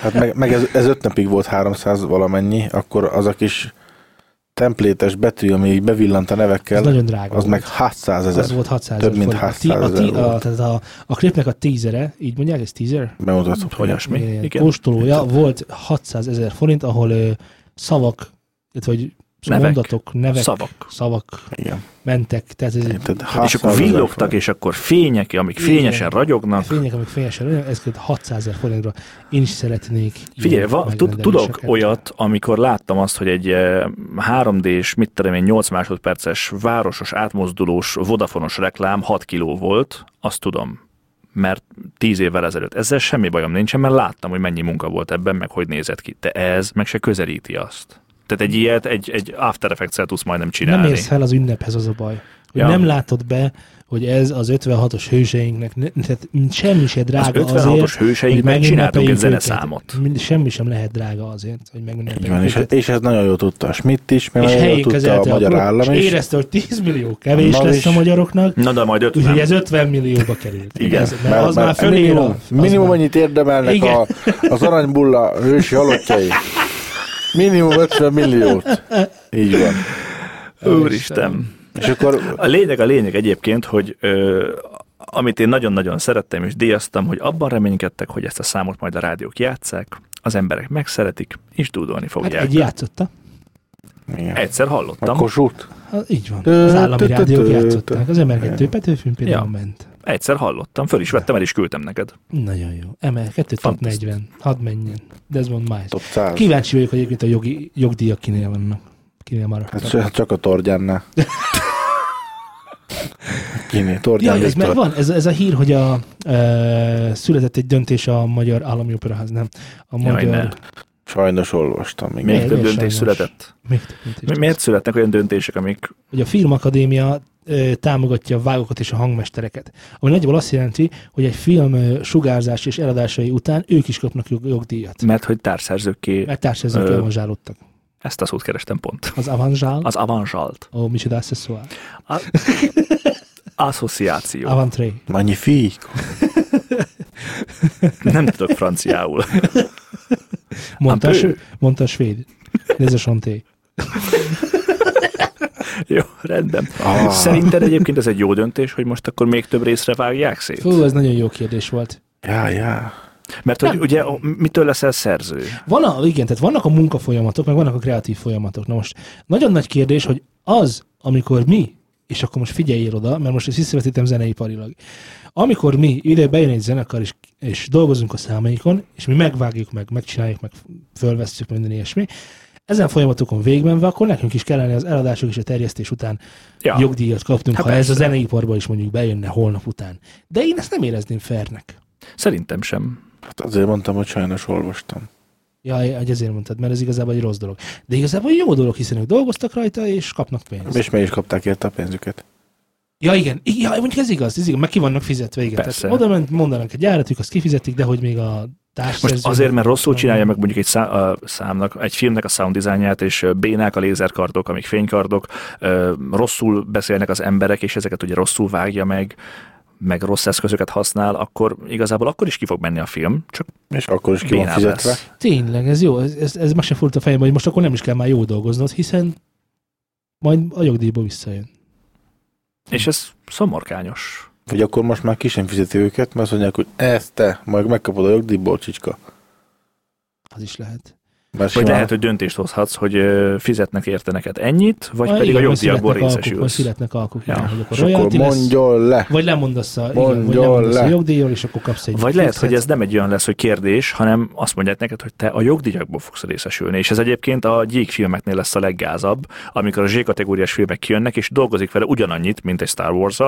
Hát meg, meg ez, ez öt napig volt 300 valamennyi, akkor az a kis templétes betű, ami így bevillant a Ez nevekkel, nagyon drága az volt. meg 600 ezer. Az volt 600 Több mint forint. A 600 ti- a, ezer a, tehát a, a klipnek a tízere, így mondják, ez tízer? Bemutatott, hogy Olyasmi. Kóstolója volt 600 ezer forint, ahol ö, szavak, illetve hogy Nevek. mondatok, nevek, Szavak. szavak Igen. mentek. Tehát ez egy Érted? És akkor 600 ezer villogtak, és akkor fények, amik Igen. fényesen ragyognak. fények, amik fényesen, olyan, ez került 600 ezer forintra. Én is szeretnék. Figyelj, va, tud, tudok olyat, amikor láttam azt, hogy egy eh, 3D-s, mit tudom én, 8 másodperces városos átmozdulós vodafonos reklám 6 kiló volt, azt tudom, mert 10 évvel ezelőtt. Ezzel semmi bajom nincsen, mert láttam, hogy mennyi munka volt ebben, meg hogy nézett ki. De ez meg se közelíti azt. Tehát egy ilyet egy, egy After Effects-el tudsz majdnem csinálni. Nem érsz fel az ünnephez az a baj. Hogy Ja. nem látod be, hogy ez az 56-os hőseinknek, ne, tehát semmi se Az drága 56-os azért, hőseink hogy csináltunk egy zeneszámot. Mind- Semmi sem lehet drága azért, hogy megünnepeljük és, és ez nagyon jól tudta a Schmidt is, meg és nagyon jól tudta a magyar pro- állam és is. érezte, hogy 10 millió kevés Na lesz és- a magyaroknak, Na de majd 50. úgyhogy ez 50 millióba került. Igen. Ez, mert, az már fölér a... minimum, az minimum annyit érdemelnek a, az aranybulla hősi halottjai. Minimum 50 milliót. Így van. Úristen. És akkor A lényeg a lényeg egyébként, hogy ö, amit én nagyon-nagyon szerettem és díjaztam, hogy abban reménykedtek, hogy ezt a számot majd a rádiók játszák, az emberek megszeretik, és dúdolni Hát fogják. egy játszotta. igen. Egyszer a hallottam, Kossuth. Hát, így van. Az állami rádiók játszották. Az MR2 Petőfűn például ment. Egyszer hallottam, föl is vettem, el is küldtem neked. Nagyon jó. MR2 top Fantasztikus. 40. Hadd menjen. Desmond Miles. Top 100. Kíváncsi vagyok, hogy egyébként a jogi, jogdíjak kinél vannak. Kinél maradtak. Hát csak- csak a Tordjánnál. Kiné, Ja, Tordján ez Viktor. megvan, ez, ez a hír, hogy a, e, született egy döntés a Magyar Állami Operaház, nem. A Jaj, magyar... ne. Sajnos olvastam. Igen. Még Miért? több Sajnos. döntés született. Még több döntés. Mi- Miért születnek olyan döntések, amik Hogy a Filmakadémia támogatja a vágókat és a hangmestereket. Ami nagyjából azt jelenti, hogy egy film sugárzás és eladásai után ők is kapnak jog, jogdíjat. mert hogy társszerzőké, Mert társadalmi Ö. avanzsálódtak. ezt a szót kerestem pont. Az avanzsál, Az avanzsalt. ó, micsoda accessoire. A- Asszociáció. Avantré. Magnifique. Nem tudok franciául. Mondta, peu. sv- mondta a svéd. Nézd a chanté. Jó, rendben. Ah. Szerinted egyébként ez egy jó döntés, hogy most akkor még több részre vágják szét? Fú, ez nagyon jó kérdés volt. Já, já. Mert hogy ugye mitől leszel szerző? Van a, igen, tehát vannak a munkafolyamatok, meg vannak a kreatív folyamatok. Na most nagyon nagy kérdés, hogy az, amikor mi és akkor most figyeljél oda, mert most ezt visszavetítem zeneiparilag. Amikor mi ide bejön egy zenekar, és, és dolgozunk a számaikon, és mi megvágjuk meg, megcsináljuk, meg fölvesszük minden ilyesmi, ezen folyamatokon végigmenve, akkor nekünk is kellene az eladások és a terjesztés után Ja. ja. jogdíjat kapnunk, Hát ha ez a zeneiparba is mondjuk bejönne holnap után. De én ezt nem érezném fairnek. Szerintem sem. Hát azért mondtam, hogy sajnos olvastam. Ja, hogy ezért mondtad, mert ez igazából egy rossz dolog. De igazából jó dolog, hiszen ők dolgoztak rajta, és kapnak pénzt. És meg is kapták érte a pénzüket. Ja, igen. Ja, mondjuk ez igaz, ez igaz, meg ki vannak fizetve, igen. Persze. Tehát oda ment, mondanak egy gyárat, ők azt kifizetik, de hogy még a társszerző... Most azért, mert rosszul csinálja meg mondjuk egy szá- a számnak, egy filmnek a sound designját, és bénák a lézerkardok, amik fénykardok, rosszul beszélnek az emberek, és ezeket ugye rosszul vágja meg, meg rossz eszközöket használ, akkor igazából akkor is ki fog menni a film, csak És akkor is ki van fizetve. lesz. Tényleg, ez jó, ez, ez, ez meg se fordult a fejembe, hogy most akkor nem is kell már jó dolgoznod, hiszen majd a jogdíjból visszajön. És ez szomorkányos. Vagy akkor most már ki sem fizeti őket, mert azt mondják, hogy ezt te, majd megkapod a jogdíjból, csicska. Az is lehet. Vagy lehet, hogy döntést hozhatsz, hogy fizetnek érte neked ennyit, vagy Ah, pedig igen, a jogdíjakból születnek alkuk, Vagy részesülsz. születnek alkuk, Ja. igen, akkor És akkor lesz, mondjon le. vagy lemondasz a, igen, vagy lemondasz a le. jogdíjról, és akkor kapsz egy Vagy lehet, hogy ez nem egy olyan lesz, hogy kérdés, hanem azt mondják neked, hogy te a jogdíjakból fogsz részesülni. És ez egyébként a gyík filmeknél lesz a leggázabb, amikor a Z-kategóriás filmek kijönnek, és dolgozik vele ugyanannyit, mint egy Star wars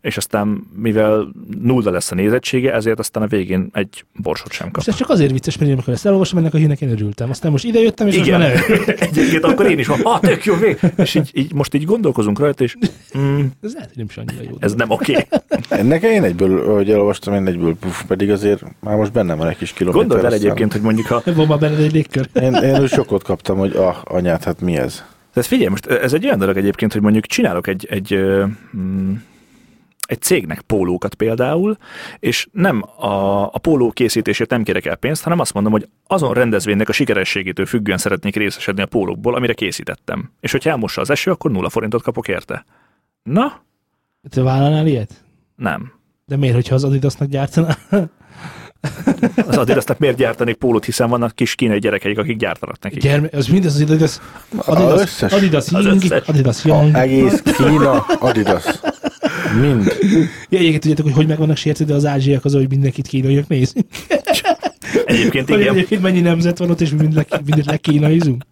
és aztán mivel nulla lesz a nézettsége, ezért aztán a végén egy borsot sem kap. Most ez csak azért vicces, mert én amikor ezt elolvasom, ennek a hírnek én örültem. Aztán most ide jöttem, és Igen. most már. Egyébként akkor én is van, ah, tök jó vég. És így, így, most így gondolkozunk rajta, és mm, Ez lehet, hogy nem is annyira jó. ez nem oké. Ennek én egyből, hogy elolvastam, én egyből, puf, pedig azért már most bennem van egy kis kilométer. Gondold el aztán- egyébként, hogy mondjuk ha Van már benned egy légkör. Én, én úgy sokkot kaptam, hogy ah, anyát, hát mi ez? Tehát figyelj, most ez egy olyan dolog egyébként, hogy mondjuk csinálok egy, egy, mm, egy cégnek pólókat például, és nem a, a póló készítésért nem kérek el pénzt, hanem azt mondom, hogy azon rendezvénynek a sikerességétől függően szeretnék részesedni a pólókból, amire készítettem. És hogyha elmossa az eső, akkor nulla forintot kapok érte. Na, Te vállalnál ilyet? nem. De miért, hogyha az Adidasnak gyártaná? Az Adidasnak miért gyártanék pólót, hiszen vannak kis kínai gyerekeik, akik gyártanak neki. Gyerme, az mindez az Adidas. Az Adidas, összes. Adidas Az Ying. Adidas Young. Egész Kína, Adidas. Mind. Ja, egyébként tudjátok, hogy hogy meg vannak sértve, de az ázsiak az, hogy mindenkit kínaiak nézni. Egyébként Hogy igen. egyébként mennyi nemzet van ott, és mind le, mindent lekínaizunk.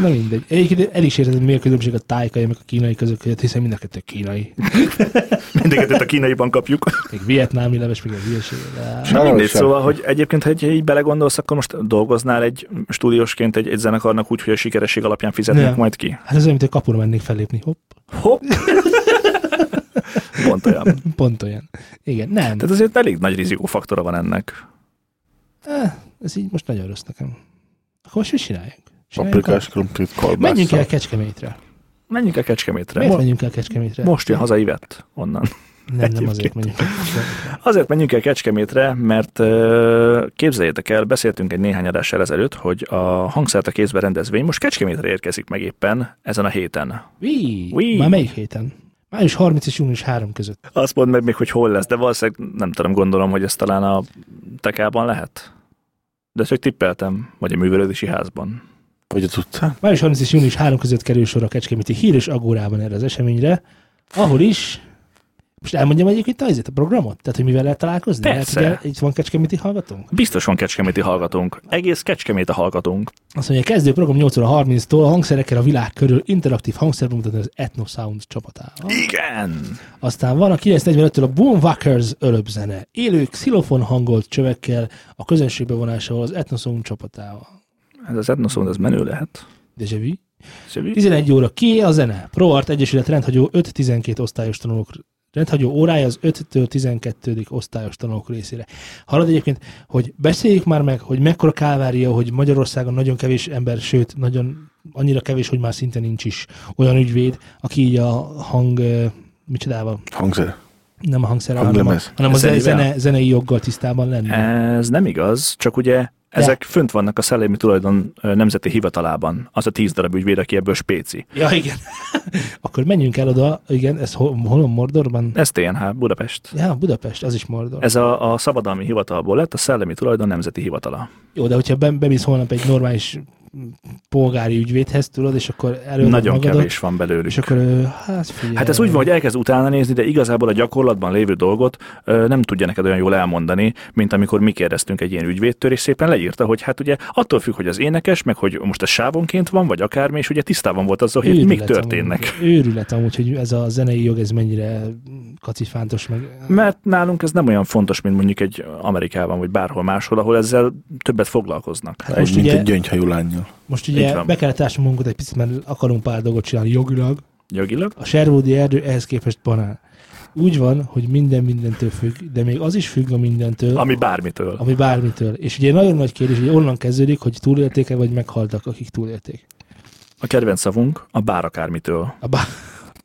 Na mindegy. Egyébként el is érted, hogy mi a különbség a tájkai, meg a kínai között, hiszen mind a kettő kínai. Mindeket a kínaiban kapjuk. Még vietnámi leves, még a hülyeség. De... Na mindegy, sem. szóval, hogy egyébként, ha így belegondolsz, akkor most dolgoznál egy stúdiósként egy, egy zenekarnak úgy, hogy a sikeresség alapján fizetnek Nem. majd ki. Hát ez olyan, mint hogy kapura mennék fellépni. Hopp, Hopp! Pont olyan. pont olyan. Igen, nem. Tehát azért elég nagy rizikófaktora van ennek. Eh, ez így most nagyon rossz nekem. Akkor most mit csináljunk? Csináljunk Paprikás krumplit a... Menjünk el kolbásszal. Kecskemétre. Menjünk el Kecskemétre. Miért Mo- menjünk el Kecskemétre? most jön haza Ivett onnan. Nem, nem azért egyébként. menjünk el Kecskemétre. Azért menjünk el Kecskemétre, mert képzeljétek el, beszéltünk egy néhány adással ezelőtt, hogy a hangszert a kézbe rendezvény most Kecskemétre érkezik meg éppen ezen a héten. Ví, Ví. Már melyik héten? Május 30 és június 3 között. Azt mondd meg még, hogy hol lesz, de valószínűleg nem tudom, gondolom, hogy ez talán a tekában lehet. De ezt csak tippeltem, vagy a művelődési házban. Vagy a utcán? Május 30 és június 3 között kerül sor a Kecskeméti híres agórában erre az eseményre, ahol is most elmondjam egyébként azért a programot? Tehát, hogy mivel lehet találkozni? Persze. Lehet, ugye, itt van Kecskeméti hallgatónk? Biztos van kecskeméti hallgatónk. Egész kecskemét a hallgatónk. Azt mondja, kezdő program 8 óra 30-tól a hangszerekkel a világ körül interaktív hangszerbemutatni az Ethno Sound csapatával. Igen! Aztán van a 945-től a Boomwhackers ölöbzene. Élő xilofon hangolt csövekkel a közönség bevonásával az Ethno Sound csapatával. Ez az etnoszón, ez menő lehet. Déjà vu. Szövi? 11 óra ki a zene? ProArt Egyesület rendhagyó 5-12 osztályos tanulók rendhagyó órája az 5-től 12. osztályos tanulók részére. Hallod egyébként, hogy beszéljük már meg, hogy mekkora kálvária, hogy Magyarországon nagyon kevés ember, sőt, nagyon annyira kevés, hogy már szinte nincs is olyan ügyvéd, aki így a hang, micsodával, Hangszer. nem a hangszerrel, hanem, a, hanem a zene, zenei joggal tisztában lenni. Ez nem igaz, csak ugye ezek fönt vannak a Szellemi Tulajdon Nemzeti Hivatalában. Az a tíz darab ügyvéd, aki ebből spéci. Ja, igen. Akkor menjünk el oda, igen, ez hol, hol Mordorban? Ez TNH, Budapest. Ja, Budapest, az is Mordor. Ez a, a szabadalmi hivatalból lett a Szellemi Tulajdon Nemzeti Hivatala. Jó, de hogyha be, bemész holnap egy normális polgári ügyvédhez, tudod, és akkor előadod Nagyon magadat, kevés van belőlük. és akkor hát figyelj. Hát ez úgy van, hogy elkezd utána nézni, de igazából a gyakorlatban lévő dolgot ö, nem tudja neked olyan jól elmondani, mint amikor mi kérdeztünk egy ilyen ügyvédtől, és szépen leírta, hogy hát ugye attól függ, hogy az énekes, meg hogy most ez sávonként van, vagy akármi, és ugye tisztában volt azzal, hogy Őrület mik történnek. Amúgy, őrület amúgy, hogy ez a zenei jog, ez mennyire kacifántos, meg... Mert nálunk ez nem olyan fontos, mint mondjuk egy Amerikában, vagy bárhol máshol, ahol ezzel többet foglalkoznak. Hát Egy, most mint ugye, egy gyöngyhajú lányjal. Most ugye van. be kellett ásni magunkat egy picit, mert akarunk pár dolgot csinálni jogilag. Jogilag? A Sherwoodi erdő ehhez képest banán. Úgy van, hogy minden mindentől függ, de még az is függ a mindentől, Ami bármitől. ami bármitől. És ugye nagyon nagy kérdés, hogy onnan kezdődik, hogy túlélték-e, vagy meghaltak, akik túlélték. A kedvenc szavunk a bár akármitől. A, bá,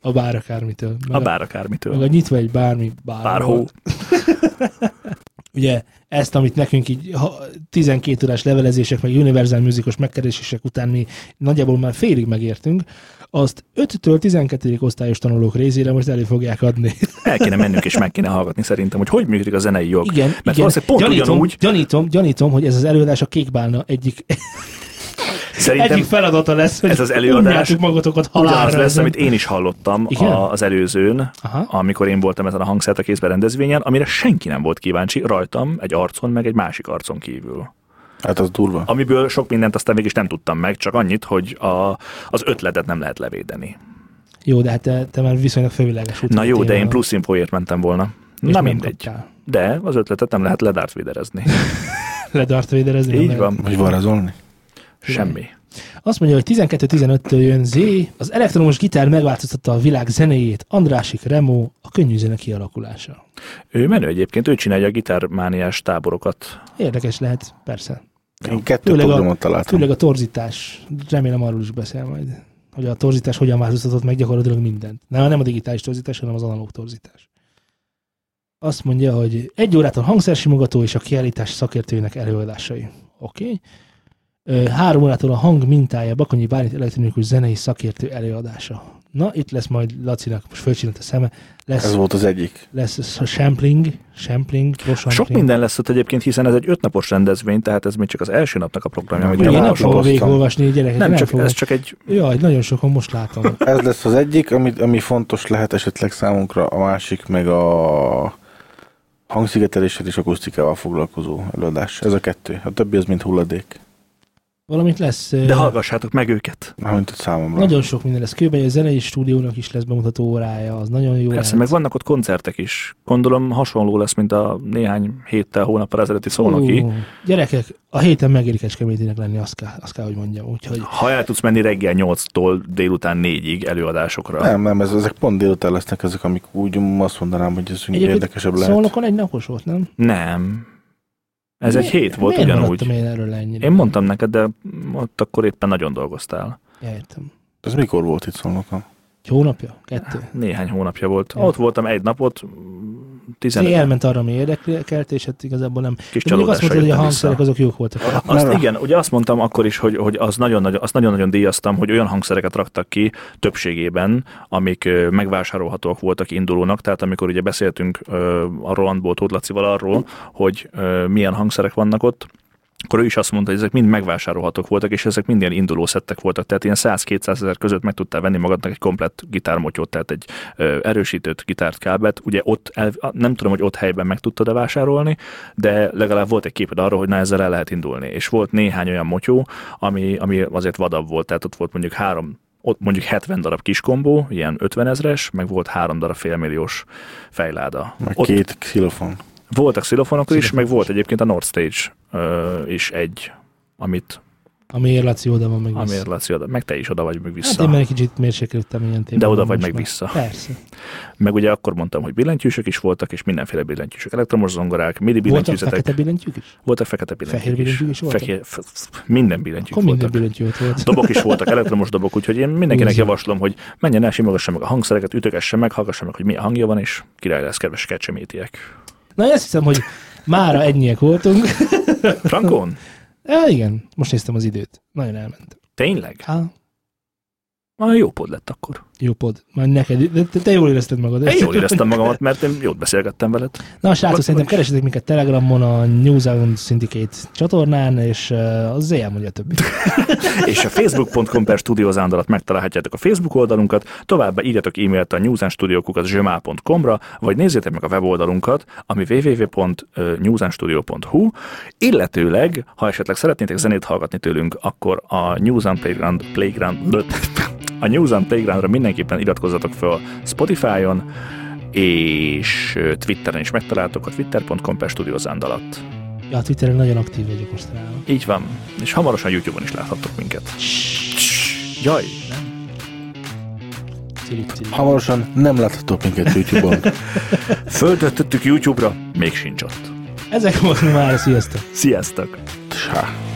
a bár akármitől. Meg A bár akármitől. meg a nyitva egy bármi bár. Bárhó. Ugye ezt, amit nekünk így ha 12 órás levelezések, meg Universal Musicos megkeresések után mi nagyjából már félig megértünk, azt 5-től 12. osztályos tanulók részére most elő fogják adni. El kéne mennünk és meg kéne hallgatni szerintem, hogy hogy működik a zenei jog. Igen, Mert igen. pont gyanítom, ugyanúgy, gyanítom, gyanítom, hogy ez az előadás a kékbálna egyik, szerintem egyik feladata lesz, hogy ez az előadás magatokat ugyanaz halálra. lesz, ezen. amit én is hallottam Igen? a, az előzőn, Aha. amikor én voltam ezen a hangszert a rendezvényen, amire senki nem volt kíváncsi, rajtam, egy arcon, meg egy másik arcon kívül. Hát az durva. Amiből sok mindent aztán mégis nem tudtam meg, csak annyit, hogy a, az ötletet nem lehet levédeni. Jó, de hát te, te már viszonylag fővilágos út. Na jó, de én plusz infóért mentem volna. és Na mindegy. kaptál. De az ötletet nem lehet ledárt viderezni. Le Darth Vaderezni, nem Így van. Vagy varázolni? Semmi. Azt mondja, hogy 12-15-től jön Z, az elektromos gitár megváltoztatta a világ zenéjét, Andrásik Remo, a könnyű zene kialakulása. Ő menő egyébként, ő csinálja a gitármániás táborokat. Érdekes lehet, persze. Én kettő Főleg a- programot találtam. Főleg a torzítás, remélem arról is beszél majd, hogy a torzítás hogyan változtatott meg gyakorlatilag mindent. Nem, nem a digitális torzítás, hanem az analóg torzítás. Azt mondja, hogy egy órától hangszersimogató és a kiállítás szakértőinek előadásai. Oké. Okay. Három órától a hang mintája Bakonyi Bálint elektronikus zenei szakértő előadása. Na, itt lesz majd Lacinak, most fölcsinált a szeme, lesz, Ez volt az egyik. lesz a sampling, sampling, prosampling. Sok minden lesz ott egyébként, hiszen ez egy ötnapos rendezvény, tehát ez még csak az első napnak a programja. Ugye, nem, nem fogom végigolvasni, gyerekek, nem nem csak, fogom. ez csak egy Jaj, nagyon sokan most látom. Ez lesz az egyik, ami, ami fontos lehet esetleg számunkra, a másik meg a hangszigeteléssel és akusztikával foglalkozó előadás. Ez a kettő. A többi az mint hulladék. Valamint lesz... de hallgassátok meg őket. Mármint a számomra. Nagyon sok minden lesz. Kőben a zenei stúdiónak is lesz bemutató órája, az nagyon jó Persze, lehet. meg vannak ott koncertek is. Gondolom hasonló lesz, mint a néhány héttel, hónappal ezelőtti szólnoki. Ú, Gyerekek, a héten megéri Kecskemétinek lenni, azt kell, azt kell, hogy mondjam. Úgyhogy Ha el tudsz menni reggel 8-tól délután 4-ig előadásokra. Nem, nem, ez, ezek pont délután lesznek ezek, amik úgy azt mondanám, hogy ez érdekesebb lehet. Szolnokon egy napos volt, nem? Nem. Ez egy Mi- hét volt miért ugyanúgy. én erről ennyire? Én mondtam neked, de ott akkor éppen nagyon dolgoztál. Ja, értem. Ez mikor volt itt Szolnokon? Egy hónapja? Kettő? Néhány hónapja volt. Ja. Ott voltam egy napot, Zé 15 elment arra, ami érdekelt, és hát igazából nem. kis De azt mondtad, hogy a hangszerek vissza. azok jók voltak. Azt igen, ugye azt mondtam akkor is, hogy, hogy az nagyon, nagyon, azt nagyon-nagyon díjaztam, hogy olyan hangszereket raktak ki többségében, amik megvásárolhatóak voltak indulónak, tehát amikor ugye beszéltünk a Rolandból Tóth Lacival arról, hogy milyen hangszerek vannak ott, akkor ő is azt mondta, hogy ezek mind megvásárolhatók voltak, és ezek mind ilyen induló szettek voltak, tehát ilyen 100-200 ezer között meg tudtál venni magadnak egy komplett gitármotyót, tehát egy ö, erősítőt, gitárt, kábelt. Ugye ott, el, nem tudom, hogy ott helyben meg tudtad-e vásárolni, de legalább volt egy képed arról, hogy na ezzel el lehet indulni. És volt néhány olyan motyó, ami, ami azért vadabb volt, tehát ott volt mondjuk három ott mondjuk 70 darab kis kombó, ilyen 50 ezres, meg volt három darab félmilliós fejláda. Meg Ott két xilofon. Voltak szilofonok is, meg volt egyébként a North Stage ö, is egy, amit Amiért Laci oda van meg vissza. amiért Laci oda, meg te is oda vagy meg Hát vissza. én már egy kicsit mérsékelődtem ilyen témában. De oda vagy meg már. vissza. Persze. Meg ugye akkor mondtam, hogy billentyűsök is voltak, és mindenféle billentyűsök, elektromos zongorák, midi Voltak billentyűzetek, fekete billentyűk is? voltak fekete billentyűk Fehér billentyűk is voltak? Fehér, minden billentyűk Akkor minden voltak. billentyű ott volt. Dobok is voltak, elektromos dobok, úgyhogy én mindenkinek Úgy. javaslom, hogy menjen el, simogassa meg a hangszereket, ütögesse meg, hallgassa meg, hogy milyen hangja van, és király lesz, kedves kecsemétiek. Na, azt hiszem, hogy mára ennyiek voltunk. Frankon? Ja, igen, most néztem az időt. Nagyon elment. Tényleg? Há, Ah, jó pod lett akkor. Jó pod. Már neked, te, te jól érezted magad. Én jól éreztem magamat, mert én jót beszélgettem veled. Na, srácok, szerintem keresetek minket Telegramon, a New Zealand Syndicate csatornán, és uh, az ZL mondja többit. és a facebook.com per studiozándalat megtalálhatjátok a Facebook oldalunkat, továbbá írjatok e-mailt a newsandstudiókukat.gmail.com-ra, vagy nézzétek meg a weboldalunkat, ami www.newsandstudio.hu, illetőleg, ha esetleg szeretnétek zenét hallgatni tőlünk, akkor a News and Playground, Playground a News Playgroundra mindenképpen iratkozzatok fel Spotify-on, és Twitteren is megtaláltok a twitter.com per alatt. Ja, a Twitteren nagyon aktív vagyok most rá. Így van, és hamarosan YouTube-on is láthattok minket. Jaj, nem? Hamarosan nem láthatok minket YouTube-on. Föltöltöttük YouTube-ra, még sincs ott. Ezek volt már, sziasztok! Sziasztok! Csá.